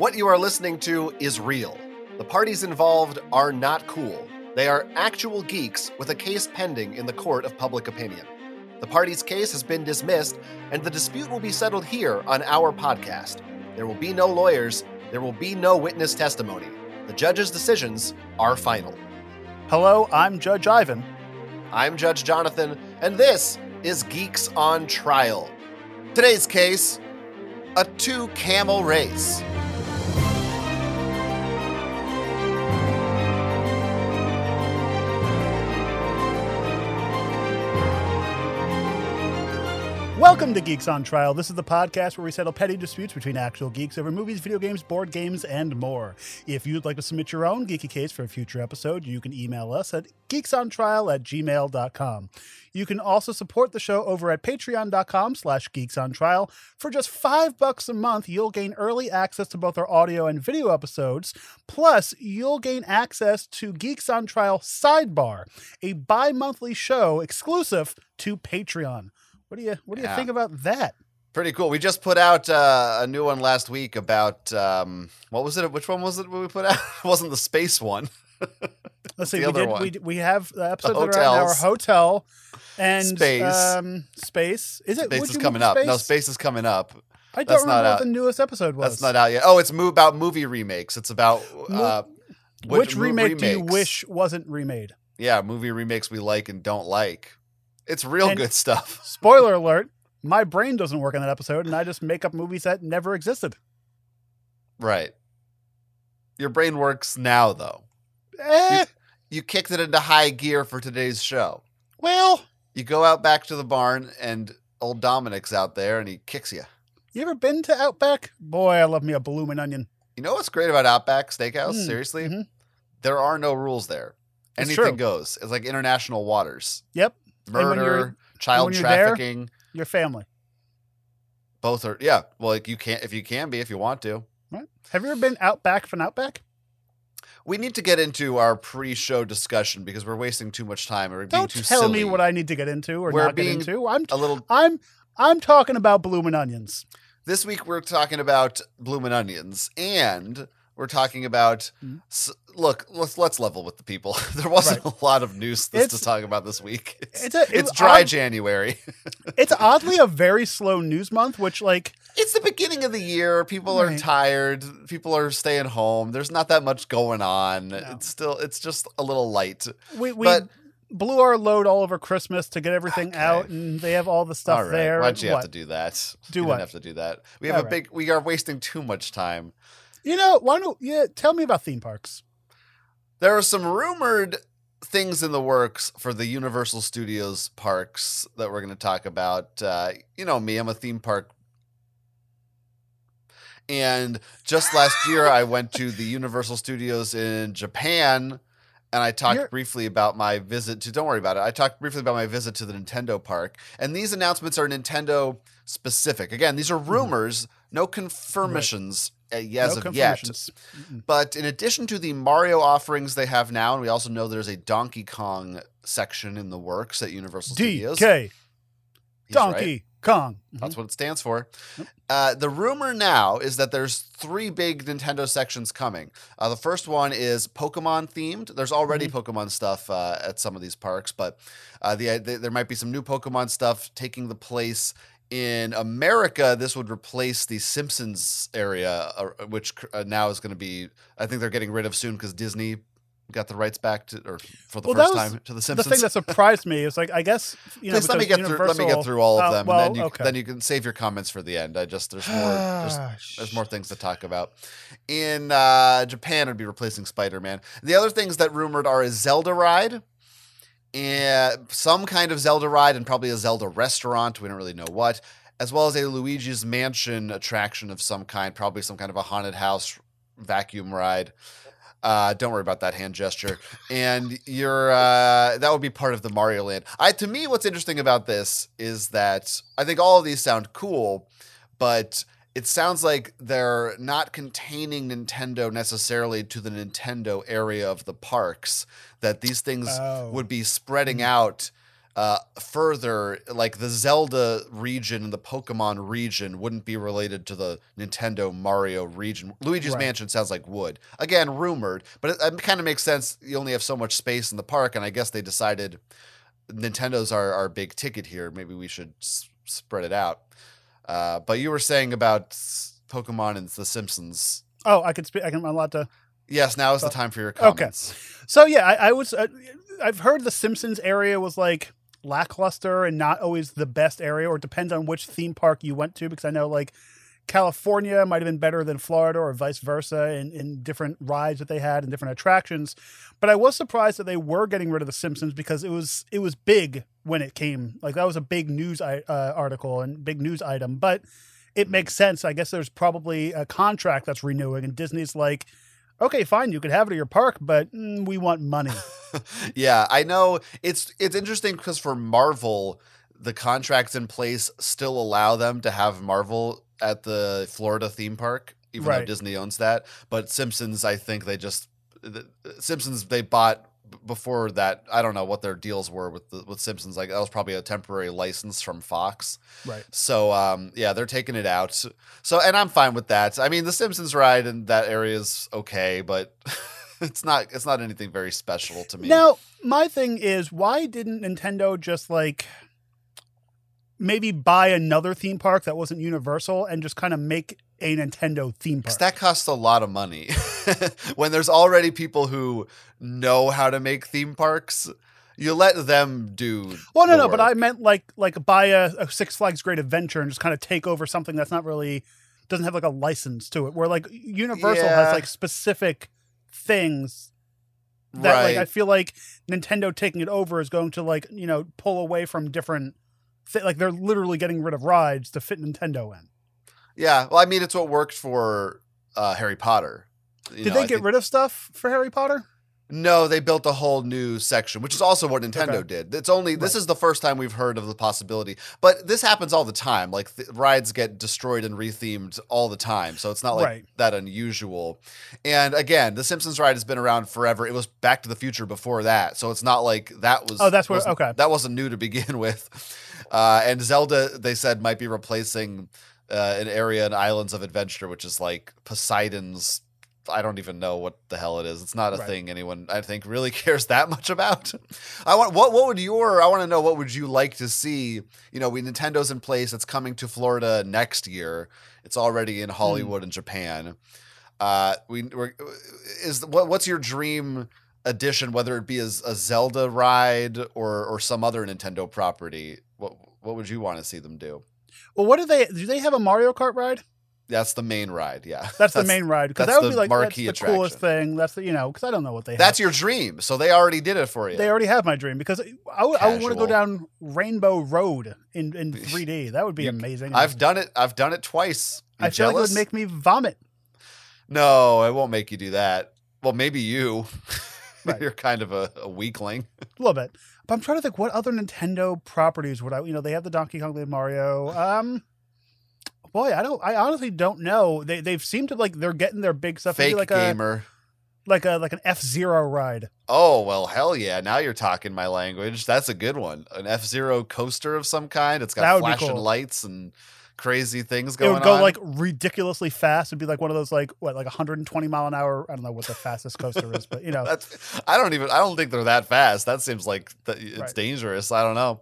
What you are listening to is real. The parties involved are not cool. They are actual geeks with a case pending in the court of public opinion. The party's case has been dismissed, and the dispute will be settled here on our podcast. There will be no lawyers, there will be no witness testimony. The judge's decisions are final. Hello, I'm Judge Ivan. I'm Judge Jonathan, and this is Geeks on Trial. Today's case a two camel race. Welcome to Geeks on Trial. This is the podcast where we settle petty disputes between actual geeks over movies, video games, board games, and more. If you'd like to submit your own geeky case for a future episode, you can email us at geeksontrial at gmail.com. You can also support the show over at patreon.com slash geeksontrial. For just five bucks a month, you'll gain early access to both our audio and video episodes. Plus, you'll gain access to Geeks on Trial Sidebar, a bi-monthly show exclusive to Patreon. What do you what do you Yeah. think about that? Pretty cool. We just put out uh, a new one last week about um, what was it? Which one was it we put out? it wasn't the space one. Let's see. the We did. one? We we have the episodes that are out now are hotel and Space. Um, space. Is it? Space is coming up. Space? No, space is coming up. I don't that's not remember what out. the newest episode was. That's not out yet. Oh, it's mo- about movie remakes. It's about uh, Which, mo- remake do you wish wasn't remade? Yeah, movie remakes we like and don't like. It's real And- good stuff. Spoiler alert: My brain doesn't work in that episode, and I just make up movies that never existed. Right. Your brain works now, though. Eh, You kicked it into high gear for today's show. well, You go out back to the barn, and old Dominic's out there, and he kicks you. you ever been to Outback? Boy, I love me a bloomin' onion. You know what's great about Outback Steakhouse? Mm, Seriously, mhm. there are no rules there. Anything goes. It's like international waters. Yep, Murder, child you're there- trafficking. your family. Both are. Yeah. Well, like you can't if you can be if you want to. Right? Have you ever been out Outback from Outback? We need to get into our pre-show discussion because we're wasting too much time. Being Don't tell me what I need to get into or We're not being get into. I'm a little. I'm I'm talking about bloomin' onions. This week we're talking about bloomin' onions, and we're talking about. Mhm. s- Look, let's let's level with the people. there wasn't a lot of news this to talk about this week. It's, It's a it it's dry odd- January. it's oddly a very slow news month, which like It's the beginning of the year. People are tired. People are staying home. There's not that much going on. No. It's still. It's just a little light. we we But- blew our load all over Christmas to get everything Okay. out, and they have all the stuff All right. there. Why'd you What? have to do that? Do you what? Didn't have to do that. We have All a right. big. We are wasting too much time. You know, why don't yeah? Tell me about theme parks. There are some rumored things in the works for the Universal Studios parks that we're going to talk about. Uh, you know me, I'm a theme park. And just last year, I went to the Universal Studios in Japan, and I talked You're- briefly about my visit to. Don't worry about it. I talked briefly about my visit to the Nintendo park, and these announcements are Nintendo specific. Again, these are rumors, no confirmations as Mm-hmm. no of yet. But in addition to the Mario offerings they have now, and we also know there's a Donkey Kong section in the works at Universal Studios. DK right. Donkey Kong. Mhm. That's what it stands for. Yep. Uh, the rumor now is that there's three big Nintendo sections coming. Uh, the first one is Pokemon themed. There's already Mm-hmm. Pokemon stuff uh, at some of these parks, but uh, the, the there might be some new Pokemon stuff taking the place. In America, this would replace the Simpsons area, uh, which uh, now is going to be. I think they're getting rid of soon because Disney got the rights back to, or for the Well, first time to the Simpsons. The thing that surprised me is like I guess you know Please let me get through. Let me get through all of them, well, and then you okay. then you can save your comments for the end. I just there's more there's, there's more things to talk about. In uh, Japan, it'd be replacing Spider Man. The other things that rumored are a Zelda ride, and some kind of Zelda ride, and probably a Zelda restaurant. We don't really know what, as well as a Luigi's Mansion attraction of some kind, probably some kind of a haunted house vacuum ride. Uh, don't worry about that hand gesture. And you're uh, that would be part of the Mario Land. I to me, what's interesting about this is that I think all of these sound cool, but it sounds like they're not containing Nintendo necessarily to the Nintendo area of the parks. That these things Oh. would be spreading out uh, further, like the Zelda region and the Pokemon region wouldn't be related to the Nintendo Mario region. Luigi's Right. Mansion sounds like would. Again, rumored, but it, it kind of makes sense. You only have so much space in the park, and I guess they decided Nintendo's our, our big ticket here. Maybe we should s- spread it out. Uh, but you were saying about Pokemon and The Simpsons. Oh, I could speak. I can. I'm allowed to. Yes, now is the time for your comments. okay. So yeah, I, I was. Uh, I've heard the Simpsons area was like lackluster and not always the best area, or it depends on which theme park you went to. Because I know like California might have been better than Florida, or vice versa, in, in different rides that they had and different attractions. But I was surprised that they were getting rid of the Simpsons because it was it was big when it came. Like that was a big news uh, article and big news item. But it makes sense. I guess there's probably a contract that's renewing, and Disney's like. Okay, fine. You could have it at your park, but mm, we want money. yeah, I know it's it's interesting because for Marvel, the contracts in place still allow them to have Marvel at the Florida theme park, even though Disney owns that. But Simpsons, I think they just the, Simpsons they bought before that. I don't know what their deals were with the, with Simpsons. Like that was probably a temporary license from Fox. Right. So um, yeah, they're taking it out. So and I'm fine with that. I mean, the Simpsons ride in that area is okay, but it's not it's not anything very special to me. Now, my thing is, why didn't Nintendo just like maybe buy another theme park that wasn't Universal and just kind of make a Nintendo theme park? Because that costs a lot of money. when there's already people who know how to make theme parks, you let them do. well, no, no, but I meant like like buy a, a Six Flags Great Adventure and just kind of take over something that's not really doesn't have like a license to it. Where like Universal Yeah. has like specific things that right. like I feel like Nintendo taking it over is going to like you know pull away from different. Th- like they're literally getting rid of rides to fit Nintendo in. yeah. Well, I mean, it's what worked for uh, Harry Potter. You Did know, they I get think- rid of stuff for Harry Potter? No, they built a whole new section, which is also what Nintendo Okay. did. It's only this Right. is the first time we've heard of the possibility, but this happens all the time. Like th- rides get destroyed and rethemed all the time, so it's not like Right. that unusual. And again, the Simpsons ride has been around forever. It was Back to the Future before that, so it's not like that was. Oh, that's where- okay. That wasn't new to begin with. Uh, and Zelda, they said, might be replacing uh, an area in Islands of Adventure, which is like Poseidon's. I don't even know what the hell it is. It's not a Right. thing anyone I think really cares that much about. I want what what would your I want to know what would you like to see? You know, we Nintendo's in place. It's coming to Florida next year. It's already in Hmm. Hollywood and Japan. Uh, we we're, is what what's your dream edition? Whether it be as a Zelda ride or or some other Nintendo property. What what would you want to see them do? Well, what do they do? They have a Mario Kart ride? That's the main ride. Yeah, That's, the main ride because that would the be like that's the coolest attraction. thing. That's the you know because I don't know what they That's have. your dream. So they already did it for you. They already have my dream because I would, I want to go down Rainbow Road in, in 3D. That would be You- amazing. I've done it. I've done it twice. You I feel like it jealous? would make me vomit. No, it won't make you do that. Well, maybe you. Right. You're kind of a, a weakling. A little bit. But I'm trying to think what other Nintendo properties would I you know they have the Donkey Kong, they have Mario. Um boy, I don't I honestly don't know. They they've seemed to like they're getting their big stuff Maybe Fake like gamer. a like a like an F Zero ride. Oh well, hell yeah! Now you're talking my language. That's a good one. An F Zero coaster of some kind. It's got flashing cool. lights and crazy things going. It would go on. like ridiculously fast. It'd be like one of those like what like 120 mile an hour. I don't know what the fastest coaster is, but you know, That's, I don't even. I don't think they're that fast. That seems like th- it's Right. dangerous. I don't know.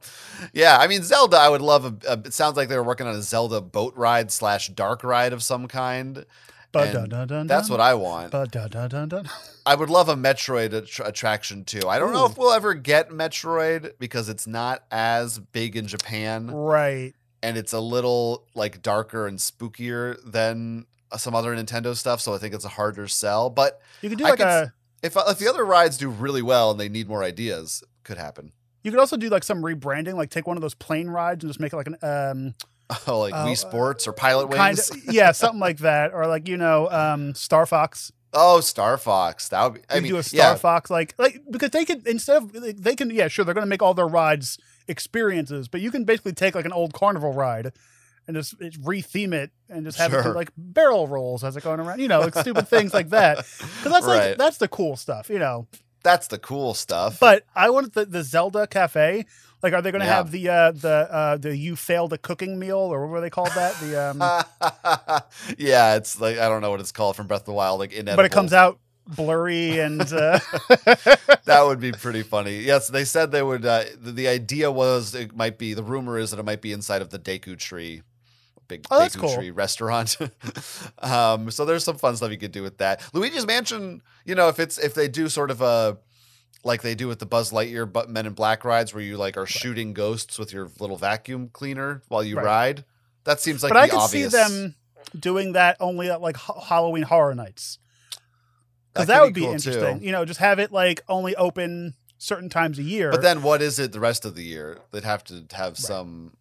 Yeah, I mean Zelda. I would love. A, a, it sounds like they were working on a Zelda boat ride slash dark ride of some kind. dun, dun, dun, That's what I want. dun, dun, dun, dun. I would love a Metroid attr attraction too. I don't know if we'll ever get Metroid because it's not as big in Japan right. And it's a little like darker and spookier than uh, some other Nintendo stuff. So I think it's a harder sell. But You can do I like could a. if uh, if the other rides do really well and they need more ideas, could happen. You could also do like some rebranding, like take one of those plane rides and just make it like an um Oh, like Oh, Wii uh, Sports or Pilot kind Wings. of yeah, something like that, or like you know um Star Fox. Oh, Star Fox. That would be. I You mean, do a Star yeah, Fox like like because they could instead of they can yeah sure they're gonna make all their rides experiences, but you can basically take like an old carnival ride and just re-theme it and just have it do like barrel rolls as it going around, you know, like stupid things like that. Because that's like that's the cool stuff, you know. that's the cool stuff. But I wanted the, the Zelda Cafe Like, are they going to Yeah. have the uh, the uh, the you failed a cooking meal or what were they called that? The um, yeah, it's like I don't know what it's called from Breath of the Wild, like inedible. but it comes out blurry and uh, that would be pretty funny. Yes, they said they would. Uh, the, the idea was it might be. The rumor is that it might be inside of the Deku Tree, big Oh, Deku cool. Tree restaurant. um, so there's some fun stuff you could do with that. Luigi's Mansion. You know, if it's if they do sort of a like they do with the Buzz Lightyear but Men in Black rides, where you like are shooting ghosts with your little vacuum cleaner while you Right. ride. That seems like but I could obvious. see them doing that only at like ha- Halloween Horror Nights because That that, would be cool, interesting. too. You know, just have it like only open certain times a year. But then what is it the rest of the year? They'd have to have some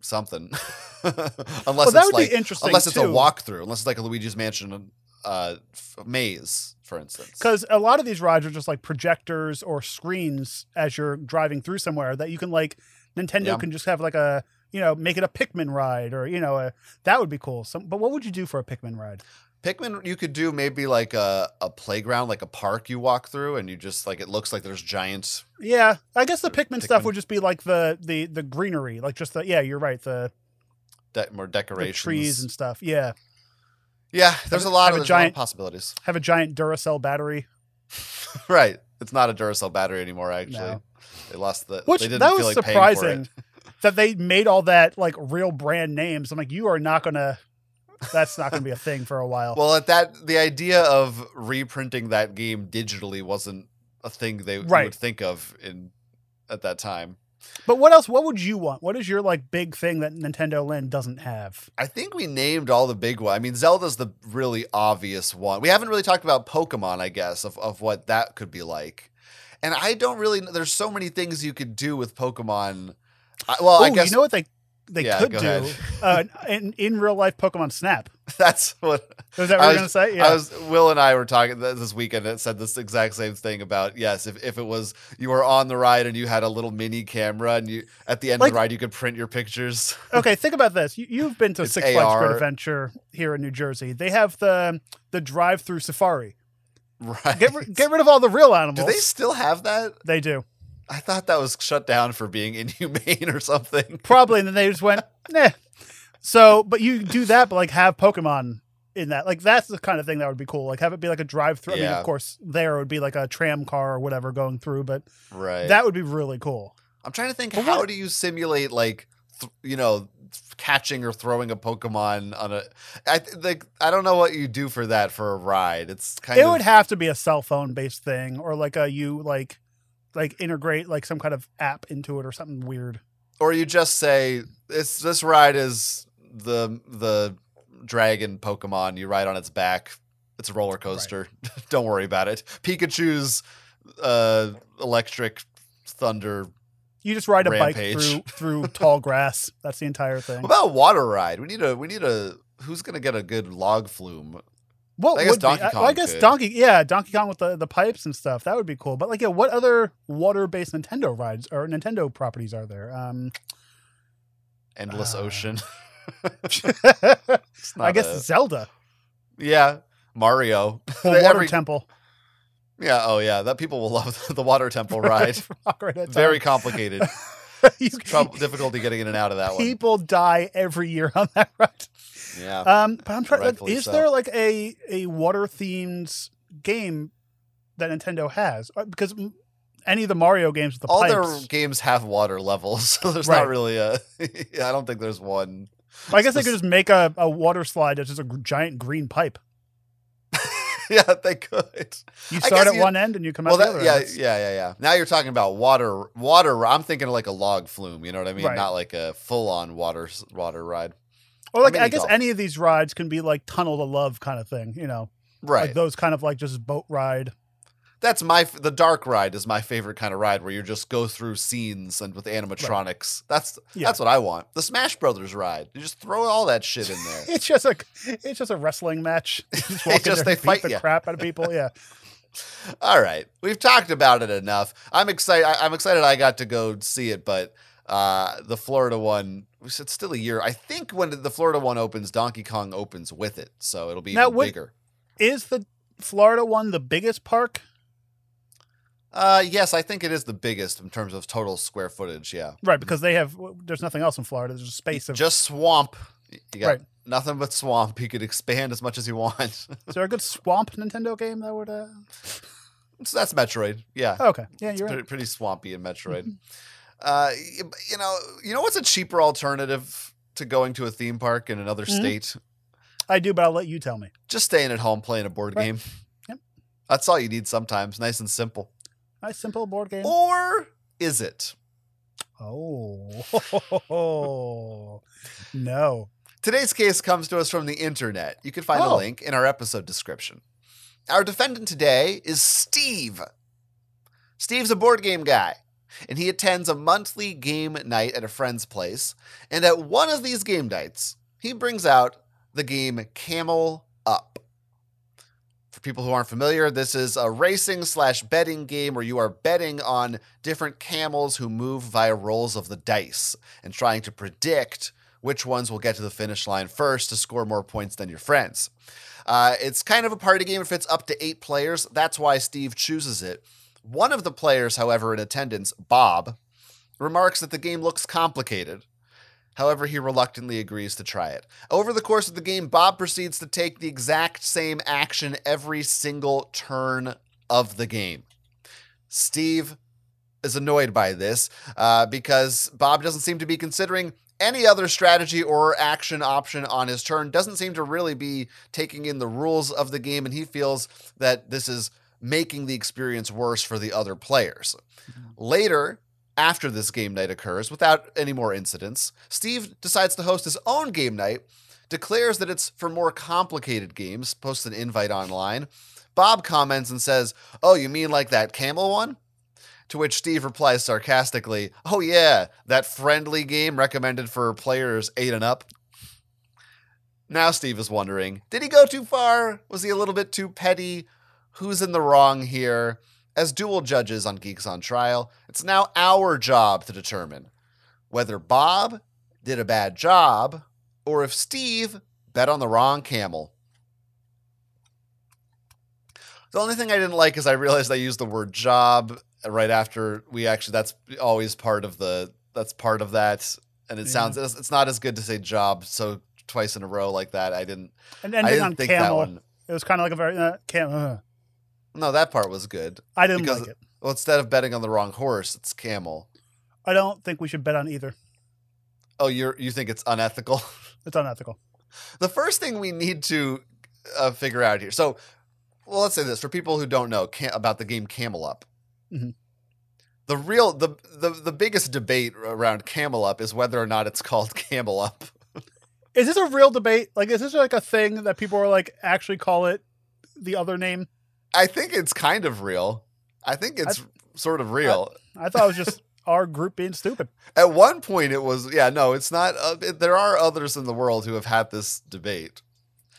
something. unless well, it's that would like be interesting unless it's a too. walkthrough, unless it's like a Luigi's Mansion uh f- maze, for instance. because a lot of these rides are just like projectors or screens as you're driving through somewhere that you can like Nintendo Yeah. can just have like a you know make it a Pikmin ride or you know a, that would be cool. Some, but what would you do for a Pikmin ride? Pikmin you could do maybe like a, a playground, like a park you walk through and you just like it looks like there's giants. Yeah, I guess the Or Pikmin, stuff would just be like the the the greenery, like just the yeah, you're right, the, de- more the decorations. trees and stuff. Yeah, yeah, there's Have a lot of, a there's lot of giant- possibilities. have a giant Duracell battery. right. It's not a Duracell battery anymore, actually. No. They lost the Which they didn't that feel was like paying for it. surprising that they made all that like real brand names. I'm like, you are not gonna. That's not gonna be a thing for a while. Well, at that, the idea of reprinting that game digitally wasn't a thing they Right. would think of in at that time. but what else? What would you want? What is your like big thing that Nintendo Land doesn't have? I think we named all the big ones. I mean, Zelda's the really obvious one. We haven't really talked about Pokemon, I guess, of, of what that could be like. And I don't really. There's so many things you could do with Pokemon. I, well, oh, I guess you know what they they Yeah, could do uh, in in real life Pokemon Snap. that's what Is that I what you're was- gonna say? Yeah. I was. Will and I were talking this weekend and said this exact same thing about yes, if, if it was you were on the ride and you had a little mini camera and you at the end Like- of the ride you could print your pictures. okay, think about this. You, you've been to It's Six Flags Great Adventure here in New Jersey. They have the the drive through safari. right. Get get rid of all the real animals. do they still have that? They do I thought that was shut down for being inhumane or something. probably, and then they just went nah. So, but you do that, but like have Pokemon in that. Like that's the kind of thing that would be cool. Like have it be like a drive through. I mean, of course, there would be like a tram car or whatever going through, but Right. that would be really cool. I'm trying to think But how what- do you simulate like th- you know catching or throwing a Pokemon on a I th- like I don't know what you do for that for a ride. It's kind it of would have to be a cell phone based thing, or like a you like like integrate like some kind of app into it or something weird. or you just say this this ride is the the dragon Pokemon. You ride on its back. It's a roller coaster. Don't worry about it. Pikachu's uh, electric thunder. You just ride a Rampage. bike through through tall grass. That's the entire thing. What about a water ride? We need a we need a who's gonna get a good log flume? What I guess would be- Donkey I- Kong I guess could. Donkey, yeah, Donkey Kong with the, the pipes and stuff. That would be cool. But like, yeah, what other water based Nintendo rides or Nintendo properties are there? Um, Endless Uh, ocean. I guess a- Zelda, yeah, Mario. well, Every- Water Temple, yeah, oh yeah, that people will love the water temple ride. Right Very complicated. Trouble, difficulty getting in and out of that one. people die every year on that ride. Yeah. Um, but I'm trying. Rightfully is so. there like a a water themed game that Nintendo has? Uh, Because any of the Mario games with the All pipes, their games have water levels, so there's Right. not really a. I don't think there's one. I guess they could just make a, a water slide that's just a giant green pipe. yeah, they could. You start at you- one end and you come Well, out the other. yeah, end. Yeah, yeah, yeah. Now you're talking about water. Water. I'm thinking of like a log flume. You know what I mean? Right. Not like a full on water water ride. Or like I guess golf. any of these rides can be like tunnel to love kind of thing, you know, Right. like those kind of like just boat ride. That's my the dark ride is my favorite kind of ride where you just go through scenes and with animatronics. That's Yeah. that's what I want. The Smash Brothers ride. You just throw all that shit in there. It's just a it's just a wrestling match. You just They just- they fight the ya. crap out of people. Yeah, all right, we've talked about it enough. I'm excited. I'm excited. I got to go see it, but uh, the Florida one. It's still a year. I think when the Florida one opens, Donkey Kong opens with it, so it'll be Now, even what- bigger. is the Florida one the biggest park? Uh, yes, I think it is the biggest in terms of total square footage. Yeah, Right, because they have there's nothing else in Florida. There's a space of. just swamp. You got Right. nothing but swamp. You could expand as much as you want. Is there a good swamp Nintendo game that would? Uh... so that's Metroid. Yeah, Oh, okay, yeah, you're pretty, right. pretty swampy in Metroid. Uh, you know, you know what's a cheaper alternative to going to a theme park in another Mhm. state? I do, but I'll let you tell me. Just staying at home playing a board Right. game. Yep. That's all you need sometimes. Nice and simple. Nice simple board game. Or is it? Oh, no. Today's case comes to us from the internet. You can find a Oh. link in our episode description. Our defendant today is Steve. Steve's a board game guy, and he attends a monthly game night at a friend's place. And at one of these game nights, he brings out the game Camel Up. For people who aren't familiar, this is a racing slash betting game where you are betting on different camels who move via rolls of the dice and trying to predict which ones will get to the finish line first to score more points than your friends. Uh, it's kind of a party game if it's up to eight players. That's why Steve chooses it. One of the players, however, in attendance, Bob, remarks that the game looks complicated. However, he reluctantly agrees to try it. Over the course of the game, Bob proceeds to take the exact same action every single turn of the game. Steve is annoyed by this uh, because Bob doesn't seem to be considering any other strategy or action option on his turn, doesn't seem to really be taking in the rules of the game, and he feels that this is making the experience worse for the other players. Mm-hmm. Later, after this game night occurs, without any more incidents, Steve decides to host his own game night, declares that it's for more complicated games, posts an invite online. Bob comments and says, Oh, you mean like that camel one? To which Steve replies sarcastically, Oh, yeah, that friendly game recommended for players eight and up. Now Steve is wondering did he go too far? Was he a little bit too petty? Who's in the wrong here? As dual judges on Geeks on Trial, it's now our job to determine whether Bob did a bad job or if Steve bet on the wrong camel. The only thing I didn't like is I realized I used the word job right after we actually that's always part of the that's part of that and it Yeah. sounds it's it's not as good to say job so twice in a row like that. I didn't And I ending didn't on think that camel. one. It was kind of like a very uh, cam. No, that part was good. I didn't Because- like it. Well, instead of betting on the wrong horse, it's camel. I don't think we should bet on either. Oh, you're you think it's unethical? It's unethical. the first thing we need to uh, figure out here. So, well, let's say this for people who don't know cam- about the game Camel Up. Mhm. The real the, the the biggest debate around Camel Up is whether or not it's called Camel Up. Is this a real debate? Like, is this like a thing that people are like actually call it the other name? I think it's kind of real. I think it's sort of real. I thought it was just our group being stupid. At one point, it was yeah. No, it's not. Uh, it- there are others in the world who have had this debate.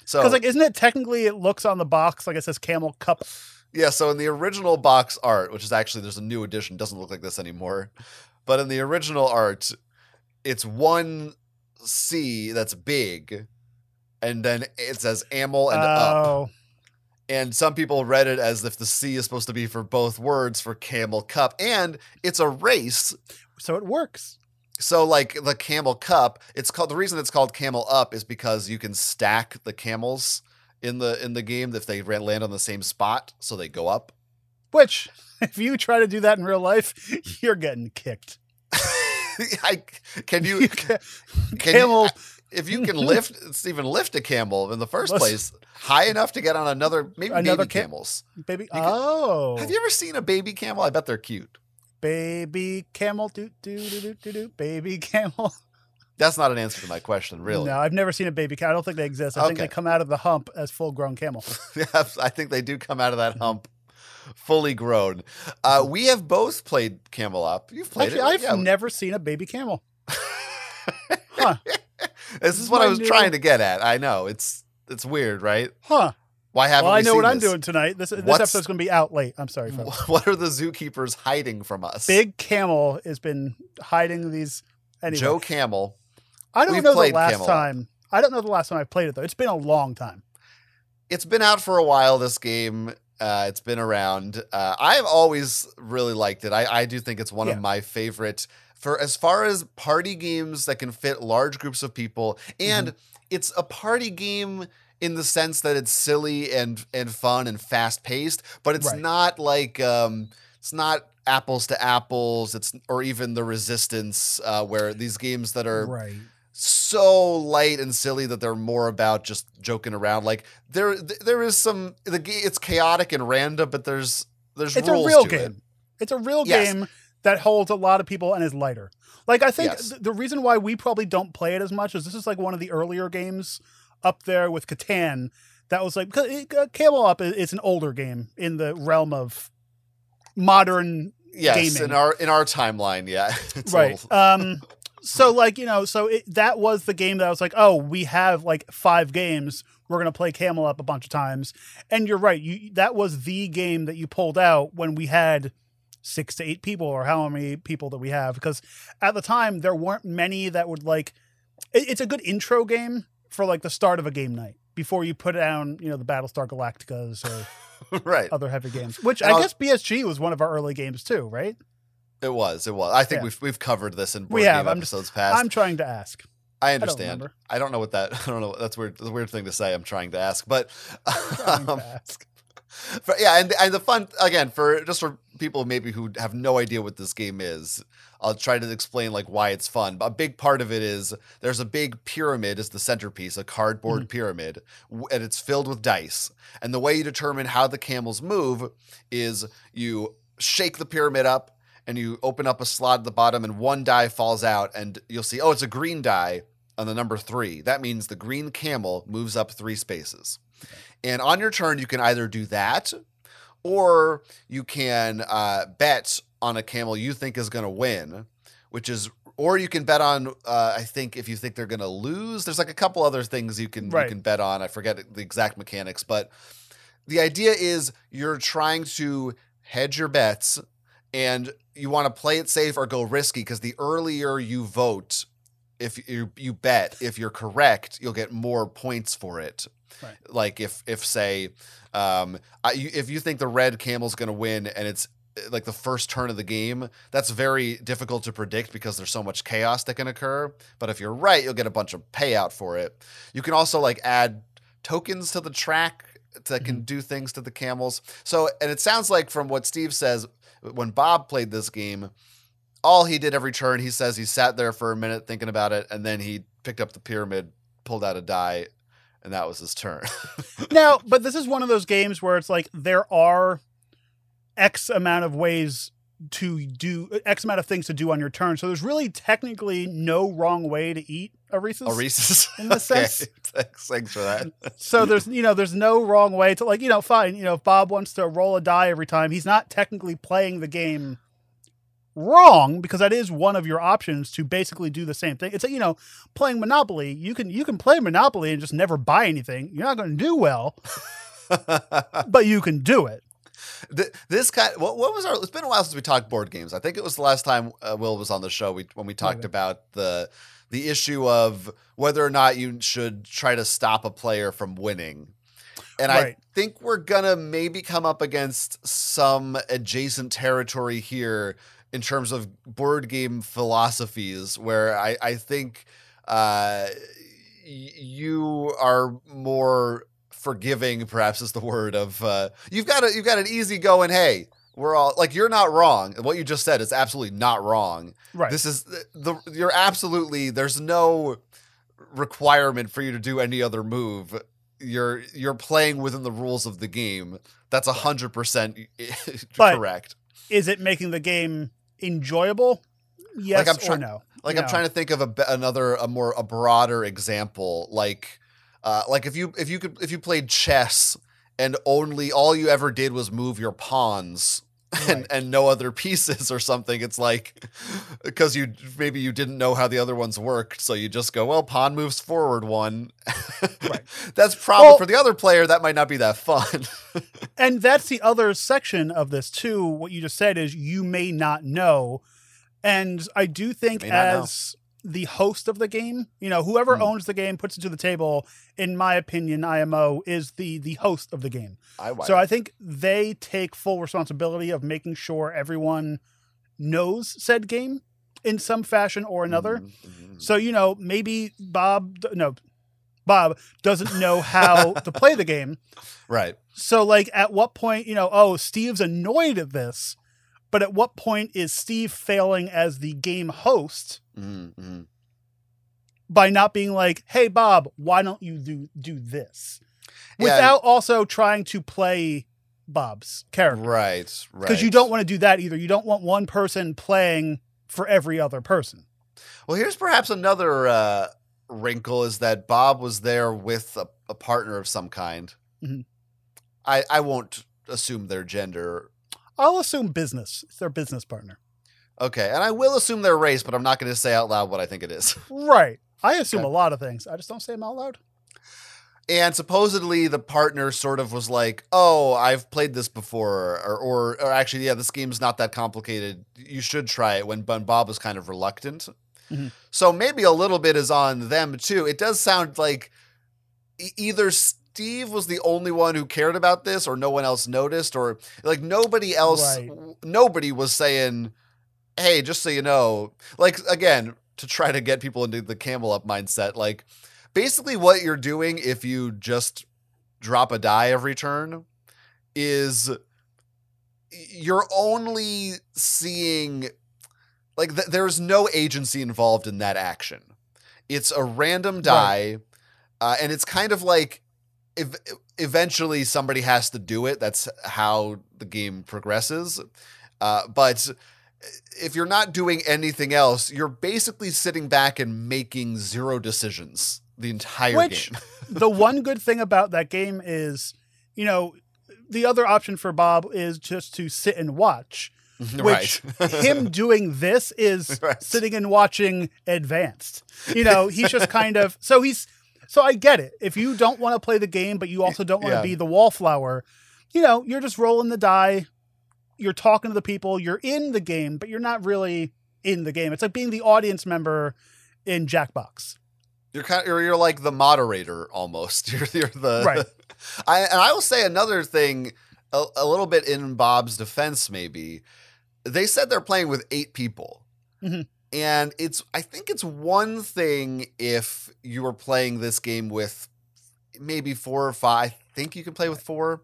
So Because like, isn't it technically it looks on the box like it says Camel Cup? Yeah, so in the original box art, which is actually there's a new edition, doesn't look like this anymore. But in the original art, it's one C that's big, and then it says amel and up. And some people read it as if the C is supposed to be for both words for camel cup. And it's a race. so it works. So like the camel cup, it's called the reason it's called camel up is because you can stack the camels in the in the game if they land on the same spot, so they go up. Which, if you try to do that in real life, you're getting kicked. I can you You ca- can camel. you, if you can lift even lift a camel in the 1st place high enough to get on another maybe Another baby cam- camels. baby. can- oh, Have you ever seen a baby camel? I bet they're cute. baby camel? Do do do do do do. Baby camel. That's not an answer to my question, really. No, I've never seen a baby camel. I don't think they exist. I think they come out of the hump as full grown camel. Yes, I think they do come out of that hump fully grown. Uh, we have both played Camel Up. You've played Actually, it. I've yeah. never seen a baby camel. Huh. this is what I was new- trying to get at. I know it's it's weird, right? Huh. Why haven't Well, we I know what I'm doing tonight. This this What's- episode's going to be out late. I'm sorry, folks. What are the zookeepers hiding from us? Big Camel has been hiding these. Anyway, Joe Camel. I don't we've know the last Camel. time. I don't know the last time I played it though. It's been a long time. It's been out for a while. This game. Uh, it's been around. Uh, I've always really liked it. I, I do think it's one Yeah. of my favorite for as far as party games that can fit large groups of people, and Mm-hmm. it's a party game in the sense that it's silly and and fun and fast paced, but it's Right. not like um, it's not apples to apples. It's or even the Resistance, uh, where these games that are right. so light and silly that they're more about just joking around. Like there, there is some. The it's chaotic and random, but there's there's It's a real to game. it. It's a real Yes. game that holds a lot of people and is lighter. Like I think Yes. th- the reason why we probably don't play it as much is this is like one of the earlier games up there with Catan that was like uh, Camel Up is it's an older game in the realm of modern Yes, gaming. in our in our timeline, yeah, right little- um so like you know so it, that was the game that was like oh we have like five games we're going to play camel up a bunch of times and you're right you that was the game that you pulled out when we had six to eight people or how many people that we have because at the time there weren't many that would like it, it's a good intro game for like the start of a game night before you put down you know the battlestar galacticas or right. other heavy games which And i guess bsg was one of our early games too right It was. It was. I think Yeah. we've we've covered this in board We have. game I'm just- episodes past. i'm trying to ask I don't understand. I don't know what that. I don't know. That's weird. That's a weird thing to say. I'm trying to ask, but Trying to um, ask. for, yeah, and and the fun again for just for people maybe who have no idea what this game is. I'll try to explain like why it's fun. But a big part of it is there's a big pyramid as the centerpiece, a cardboard mm. pyramid, and it's filled with dice. And the way you determine how the camels move is you shake the pyramid up and you open up a slot at the bottom and one die falls out and you'll see oh it's a green die on the number 3. That means the green camel moves up 3 spaces. And on your turn you can either do that or you can uh, bet on a camel you think is going to win, which is, or you can bet on. Uh, I think if you think they're going to lose, there's like a couple other things you can Right. you can bet on. I forget the exact mechanics, but the idea is you're trying to hedge your bets, and you want to play it safe or go risky because the earlier you vote. If you you bet if you're correct, you'll get more points for it. Right. Like if if say um, I, if you think the red camel's going to win and it's uh, like the first turn of the game, that's very difficult to predict because there's so much chaos that can occur. But if you're right, you'll get a bunch of payout for it. You can also like add tokens to the track that can do things to the camels. So, and it sounds like from what Steve says, when Bob played this game, all he did every turn, he says he sat there for a minute thinking about it, and then he picked up the pyramid, pulled out a die, and that was his turn. now, but this is one of those games where it's like there are X amount of ways to do X amount of things to do on your turn. So there's really technically no wrong way to eat a Reese's. A Reese's. In the Okay. sense- Thanks, thanks for that. So there's you know there's no wrong way to like you know fine you know if Bob wants to roll a die every time he's not technically playing the game wrong because that is one of your options to basically do the same thing. It's like you know playing Monopoly you can you can play Monopoly and just never buy anything. You're not going to do well, but you can do it. Th- this kind what, what was our it's been a while since we talked board games i think it was the last time uh, will was on the show we, when we talked Okay. about the the issue of whether or not you should try to stop a player from winning and i think we're gonna maybe come up against some adjacent territory here in terms of board game philosophies where i i think uh y- you are more forgiving perhaps is the word of uh you've got a you've got an easy going hey we're all like you're not wrong. What you just said is absolutely not wrong. Right. this is the, the you're absolutely there's no requirement for you to do any other move. You're you're playing within the rules of the game. That's a hundred percent correct. is it making the game enjoyable? Yes I'm or no? Like No. I'm trying to think of a another a more a broader example. Like uh, like if you if you could if you played chess and only all you ever did was move your pawns and Right. and no other pieces or something. It's like because you maybe you didn't know how the other ones worked, so you just go well pawn moves forward one. Right. That's probably Well- for the other player that might not be that fun. And that's the other section of this too. What you just said is you may not know, and I do think as the host of the game. You know, whoever Hmm. owns the game puts it to the table. In my opinion, IMO is the the host of the game. I So I think they take full responsibility of making sure everyone knows said game in some fashion or another. Mhm, mhm. So you know, maybe Bob no Bob doesn't know how to play the game. right. So like at what point, you know, oh, Steve's annoyed at this, but at what point is Steve failing as the game host Mhm, mhm. by not being like, "Hey Bob, why don't you do do this?" Yeah. Without also trying to play Bob's character. Right. Right. Because you don't want to do that either. You don't want one person playing for every other person. Well, here's perhaps another uh, wrinkle: is that Bob was there with a, a partner of some kind. Mhm. I I won't assume their gender. I'll assume business. It's their business partner. Okay, and I will assume their race, but I'm not going to say out loud what I think it is. Right. I assume Okay. a lot of things. I just don't say them out loud. And supposedly the partner sort of was like, "Oh, I've played this before," or, or, or actually, yeah, this game's not that complicated. You should try it. When Bun Bob was kind of reluctant, Mhm. so maybe a little bit is on them too. It does sound like e- either Steve was the only one who cared about this, or no one else noticed, or like nobody else, Right. nobody was saying, "Hey, just so you know," like again to try to get people into the camel up mindset, like basically what you're doing if you just drop a die every turn is you're only seeing like th- there's no agency involved in that action. It's a random die uh, and it's kind of like if eventually somebody has to do it. That's how the game progresses. Uh, but if you're not doing anything else you're basically sitting back and making zero decisions the entire Which- game the one good thing about that game is, you know, the other option for Bob is just to sit and watch. Mm-hmm. Which right Him doing this is Right. sitting and watching advanced. You know, he's just kind of so he's so I get it. If you don't want to play the game, but you also don't want to Yeah. be the wallflower, you know, you're just rolling the die. You're talking to the people. You're in the game, but you're not really in the game. It's like being the audience member in Jackbox. You're kind of, you're, you're like the moderator almost. You're, you're the Right. I and I will say another thing, a, a little bit in Bob's defense, maybe they said they're playing with eight people, Mhm. and it's I think it's one thing if you were playing this game with maybe four or five. I think you can play with four,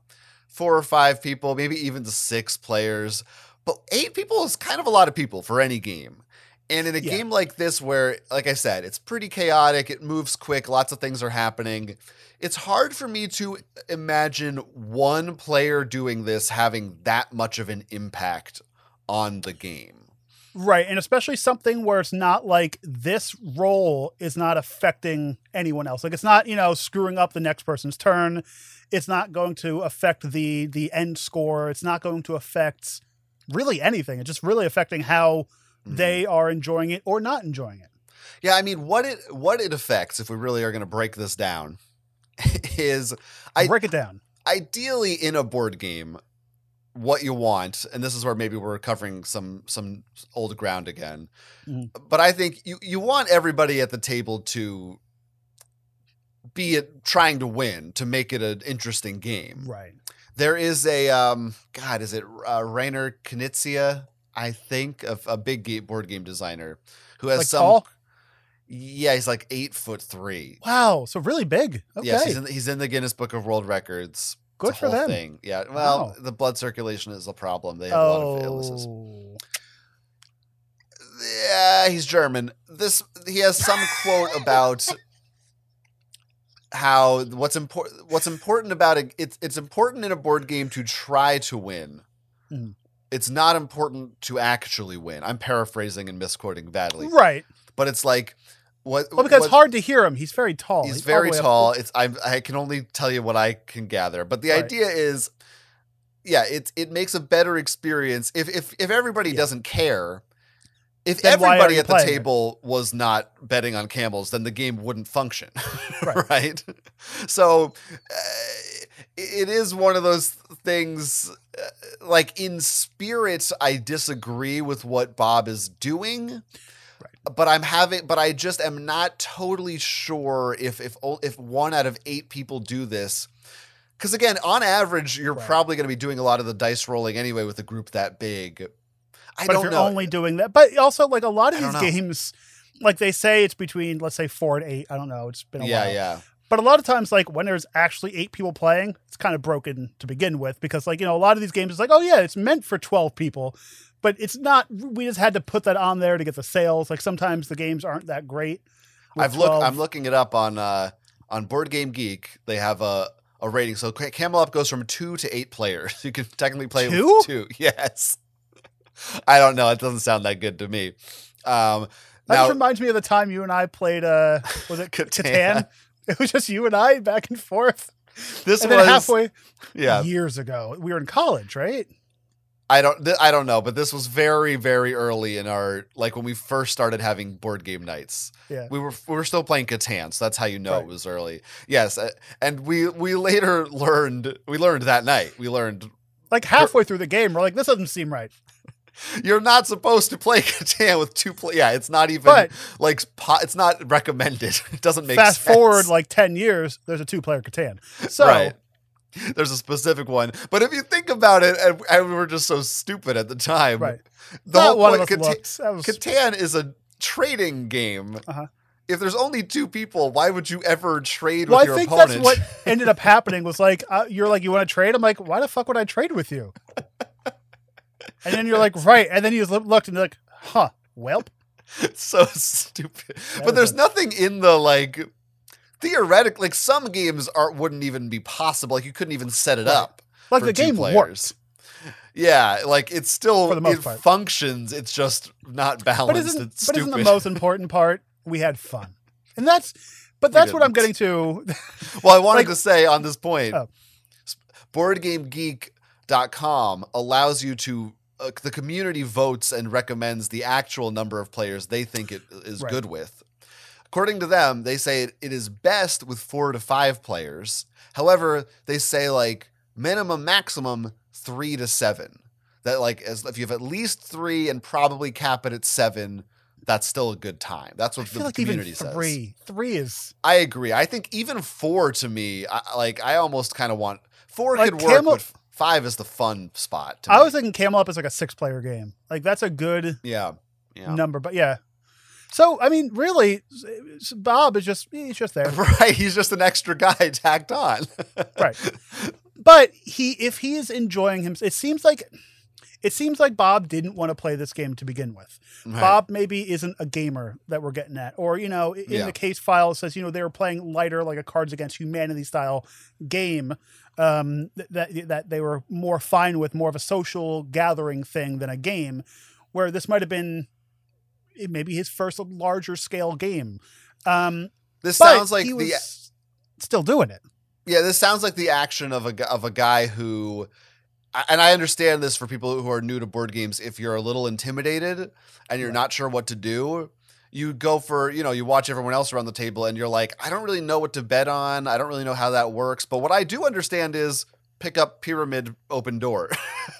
four or five people, maybe even to six players. But eight people is kind of a lot of people for any game. And in a Yeah. game like this, where, like I said, it's pretty chaotic, it moves quick, lots of things are happening. It's hard for me to imagine one player doing this having that much of an impact on the game. Right. And especially something where it's not like this role is not affecting anyone else. Like it's not, you know, screwing up the next person's turn. It's not going to affect the the end score. It's not going to affect really anything. It's just really affecting how Mhm. they are enjoying it or not enjoying it. Yeah, I mean, what it what it affects, if we really are going to break this down, is I- Break it down. ideally in a board game what you want and this is where maybe we're covering some some old ground again Mhm. but i think you you want everybody at the table to be it, trying to win to make it an interesting game Right. there is a um god is it uh, Reiner Knizia i think of a big board game designer who has Like some tall? yeah he's like eight foot three Wow. So really big. Okay. Yes, he's in, he's in the Guinness Book of World Records. Good for them. Thing. Yeah. Well, Wow. the blood circulation is a problem. They have a lot of illnesses. oh. Yeah, he's German. This he has some quote about how what's important what's important about it it's it's important in a board game to try to win. Mhm. It's not important to actually win. I'm paraphrasing and misquoting badly, Right. but it's like what Well, because what- it's hard to hear him. He's very tall. He's the very way up- tall. It's I I can only tell you what I can gather, but the Right. idea is, yeah, it it makes a better experience if if if everybody Yeah. doesn't care. If Then everybody at the playing it? table was not betting on camels, then the game wouldn't function, Right. right? So uh, it is one of those things. Uh, like in spirit, I disagree with what Bob is doing. Right. but I'm having, but I just am not totally sure if if if one out of eight people do this. Because again, on average, you're Right. probably going to be doing a lot of the dice rolling anyway with a group that big. I but don't you're know. only doing that, but also like a lot of I these games, like they say it's between let's say four and eight. I don't know. It's been a yeah, while. yeah, But a lot of times, like when there's actually eight people playing, it's kind of broken to begin with because, like, you know, a lot of these games is like, oh, yeah, it's meant for 12 people, but it's not. We just had to put that on there to get the sales. Like sometimes the games aren't that great. I've looked. I'm looking it up on uh, on Board Game Geek. They have a a rating. So Ca- Camel Up goes from two to eight players. You can technically play Two? with two. Yes. I don't know. It doesn't sound that good to me. Um, That now, just reminds me of the time you and I played, uh, was it Catan. Catan? It was just you and I back and forth. this and was halfway yeah. years ago, we were in college, right? I don't. Th- I don't know, but this was very, very early in our like when we first started having board game nights. Yeah. we were we were still playing Catan, so that's how you know Right. it was early. Yes, uh, and we we later learned we learned that night. We learned Like halfway through the game, we're like, this doesn't seem right. You're not supposed to play Catan with two play. Yeah, it's not even But like po- it's not recommended. It doesn't make fast sense. forward like 10 years, there's a two player Catan. So, right. There's a specific one, but if you think about it, and, and we were just so stupid at the time. right. The Not whole one point, Catan- was, Catan is a trading game. Uh-huh. If there's only two people, why would you ever trade well, with I your think opponent? that's what ended up happening was like, uh, you're like, you want to trade? I'm like, why the fuck would I trade with you? And then you're like, right. And then you look- looked and you're like, huh, welp. So stupid. That but there's a- nothing in the like theoretic like some games are wouldn't even be possible. Like you couldn't even set it Right. up. Like for the game players. worked. Yeah, like it's still For the most it part. functions. It's just not But balanced. isn't, it's but isn't the most important part? We had fun. And that's, but that's what I'm getting to. well, I wanted like- to say on this point, Oh. boardgamegeek.com allows you to uh, the community votes and recommends the actual number of players they think it is Right. good with. According to them, they say it, it is best with 4 to 5 players. However, they say like minimum maximum 3 to 7. That like as if you have at least 3 and probably cap it at 7, that's still a good time. That's I what feel the like community even says. three, three is I agree. I think even four to me, I, like I almost kind of want four Like could work, Camel- but five is the fun spot. To I me. was thinking Camel Up is like a six player game. Like that's a good yeah, yeah, number, but yeah. So I mean, really, s- s- Bob is just he's just there, right. He's just an extra guy tacked on. right? But he, if he is enjoying him, it seems like it seems like Bob didn't want to play this game to begin with. Right. Bob maybe isn't a gamer that we're getting at, or you know, in Yeah. the case file it says you know they were playing lighter, like a Cards Against Humanity style game. Um, that that they were more fine with, more of a social gathering thing than a game, where this might have been maybe his first larger scale game. Um, This sounds like he the was still doing it. yeah. This sounds like the action of a of a guy who. And I understand this for people who are new to board games. If you're a little intimidated and you're not sure what to do, you go for, you know, you watch everyone else around the table and you're like, I don't really know what to bet on. I don't really know how that works. But what I do understand is pick up pyramid open door.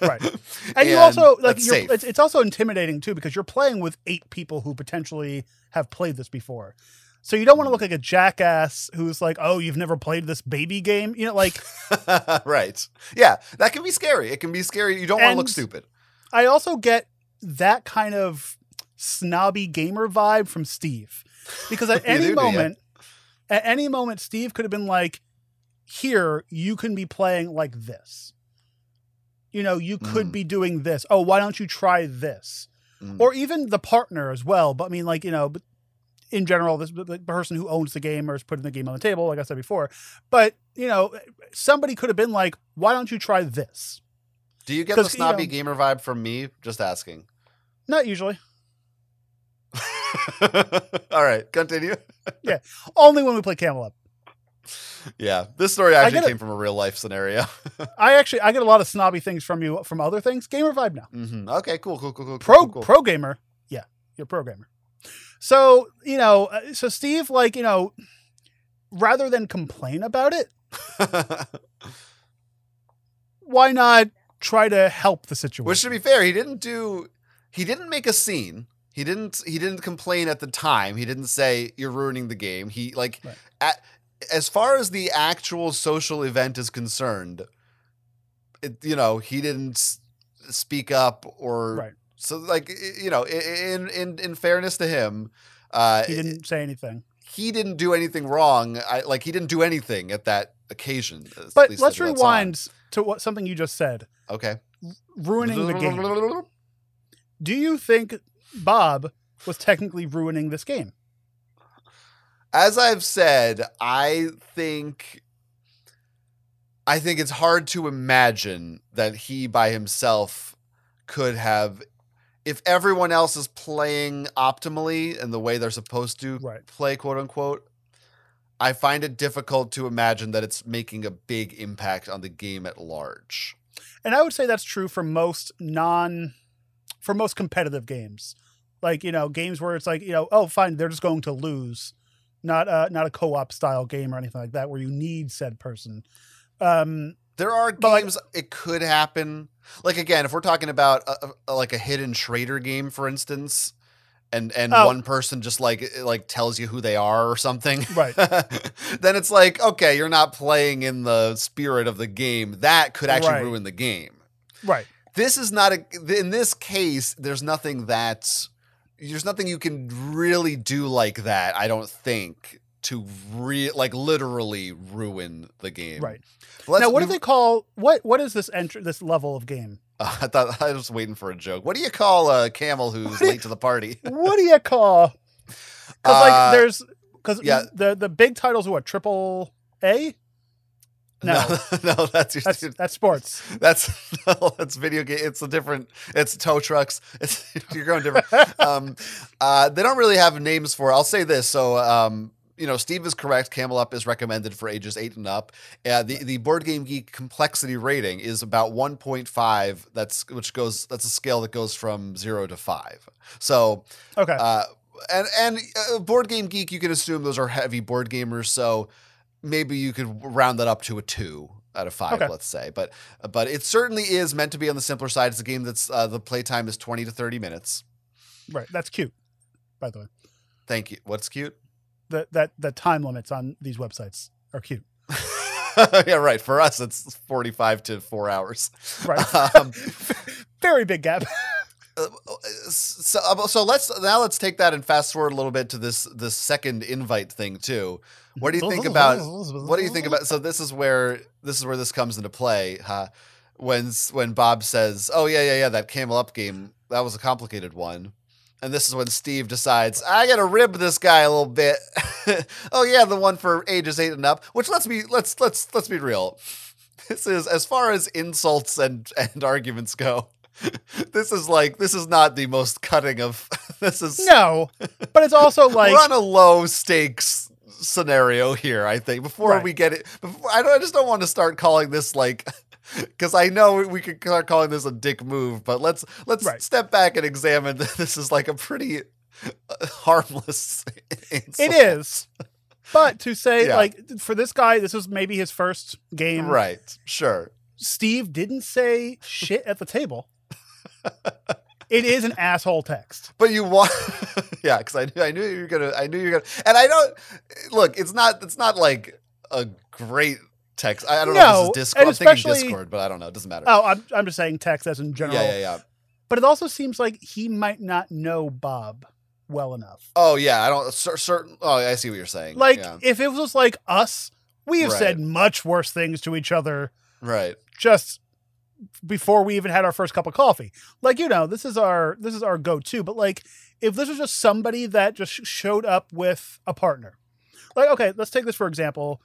Right. And, you also like you're, it's, it's also intimidating too because you're playing with eight people who potentially have played this before. So you don't want to look like a jackass who's like, "Oh, you've never played this baby game." You know, like right. Yeah, that can be scary. It can be scary. You don't want to look stupid. I also get that kind of snobby gamer vibe from Steve. Because at any do, do ya? moment at any moment Steve could have been like, "Here, you can be playing like this." You know, you could Mm. be doing this. Oh, why don't you try this? Mm. or even the partner as well. But I mean, like you know, but in general, this the person who owns the game or is putting the game on the table, like I said before. But you know, somebody could have been like, "Why don't you try this?" do you get the 'cause, you snobby know- gamer vibe from me? Just asking. Not usually. All right, continue. Yeah, only when we play Camel Up. Yeah, this story actually it. came from a real life scenario. I actually I get a lot of snobby things from you from other things. Gamer vibe now. hmm Okay, cool, cool, cool, cool. Pro cool, cool. pro gamer. Yeah, you're a pro gamer. So you know, uh, so Steve, like you know, rather than complain about it, why not try to help the situation? Which to be fair, he didn't do. He didn't make a scene. He didn't he didn't complain at the time. He didn't say you're ruining the game. He like Right. at, as far as the actual social event is concerned, it, you know, he didn't speak up or Right. So like you know, in in in fairness to him, uh He didn't say anything. he didn't do anything wrong. I like he didn't do anything at that occasion. But let's rewind to what something you just said. Okay. Ruining the game. Do you think Bob was technically ruining this game? As I've said, I think I think it's hard to imagine that he by himself could have if everyone else is playing optimally and the way they're supposed to Right. play quote unquote I find it difficult to imagine that it's making a big impact on the game at large. And I would say that's true for most non for most competitive games. Like, you know, games where it's like, you know, oh fine, they're just going to lose. Not uh not a co-op style game or anything like that where you need said person. Um There are But, like- games it could happen. Like again, if we're talking about a, a- like a hidden traitor game, for instance, and and Oh. one person just like like tells you who they are or something, Right. then it's like okay, you're not playing in the spirit of the game. That could actually Right. ruin the game. right. This is not a. In this case, there's nothing that's there's nothing you can really do like that. I don't think to re like literally ruin the game. Right. Let's- now what do they call what what is this entry this level of game? Uh, I thought I was waiting for a joke. What do you call a camel who's do you- late to the party? What do you call Cuz Uh, like there's cuz yeah. the the big titles are what triple A? No. no, no, that's your That's that's sports. that's no, that's video game. It's a different. It's tow trucks. It's you're going different. um, uh, they don't really have names for. it. I'll say this. So, um, you know, Steve is correct. Camel Up is recommended for ages eight and up. Uh, the the Board Game Geek complexity rating is about 1.5. That's which goes. That's a scale that goes from zero to five. So, Okay. uh, and and uh, Board Game Geek, you can assume those are heavy board gamers. So maybe you could round that up to a two out of five, Okay. let's say. But but it certainly is meant to be on the simpler side. It's a game that's uh, the playtime is twenty to thirty minutes. right. That's cute. By the way. Thank you. What's cute? The that the time limits on these websites are cute. yeah, right. For us, it's forty-five to four hours. Right. Um, Very big gap. so, uh, so let's now let's take that and fast forward a little bit to this this second invite thing too. What do you think about what do you think about so this is where this is where this comes into play huh when when bob says oh yeah yeah yeah that camel up game that was a complicated one and this is when steve decides i gotta rib this guy a little bit oh yeah the one for ages eight and up which let's be let's let's let's be real this is as far as insults and and arguments go this is like this is not the most cutting of this is No, but it's also like we're on a low stakes scenario here. I think before Right. we get it, before, I don't. I just don't want to start calling this like because I know we- could start calling this a dick move. But let's let's Right. step back and examine. that This is like a pretty uh, harmless. it insult. is. But to say Yeah. like for this guy, this was maybe his first game. right. Sure. Steve didn't say shit at the table. it is an asshole text. But you want, yeah, because I knew I knew you were gonna, I knew you were gonna, and I don't look. It's not, it's not like a great text. I, I don't know if this is Discord. I'm thinking Discord, but I don't know. It doesn't matter. Oh, I'm I'm just saying text as in general. yeah, yeah, yeah. But it also seems like he might not know Bob well enough. Oh yeah, I don't cer- certain. Oh, I see what you're saying. Like yeah. if it was like us, we have Right. said much worse things to each other right, just before we even had our first cup of coffee. Like, you know, this is our this is our go-to, but like if this was just somebody that just showed up with a partner. Like, okay, let's take this for example.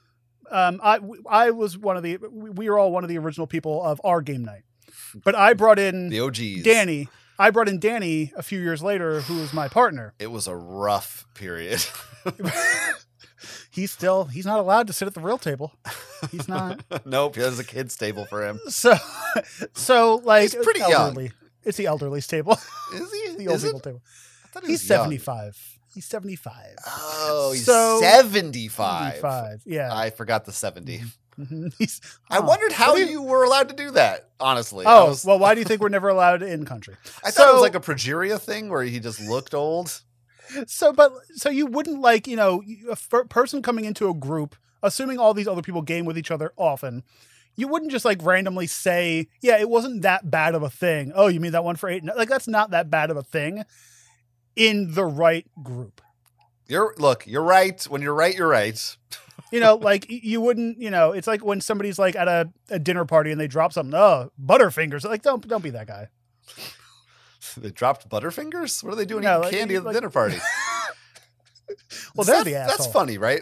Um, I I was one of the we we were all one of the original people of our game night. But I brought in the OGs. Danny. I brought in Danny a few years later, who was my partner. It was a rough period. He's still he's not allowed to sit at the real table. He's not. nope, there's a kid's table for him. So so like He's pretty young. elderly. It's the elderly's table. Is he? the old Is it? table. I thought he He's was young. 75. He's 75. Oh, he's So- 75. 75. Yeah. I forgot the 70. Mm-hmm. Mm-hmm. He's- I oh. wondered how you, were allowed to do that. Honestly, Oh, was- well, why do you think we're never allowed in country? I thought it was like a progeria thing where he just looked old. So, but so you wouldn't like you know a person coming into a group, assuming all these other people game with each other often. You wouldn't just like randomly say, "Yeah, it wasn't that bad of a thing." Oh, you mean that one for eight? Like that's not that bad of a thing in the right group. You're look, you're right. When you're right, you're right. You know, like you wouldn't. You know, it's like when somebody's like at a, a dinner party and they drop something. Oh, Butterfingers. Like don't don't be that guy. They dropped Butterfingers. What are they doing No, eating like- candy at the like- dinner party? Well, they're That's- the That's funny, right?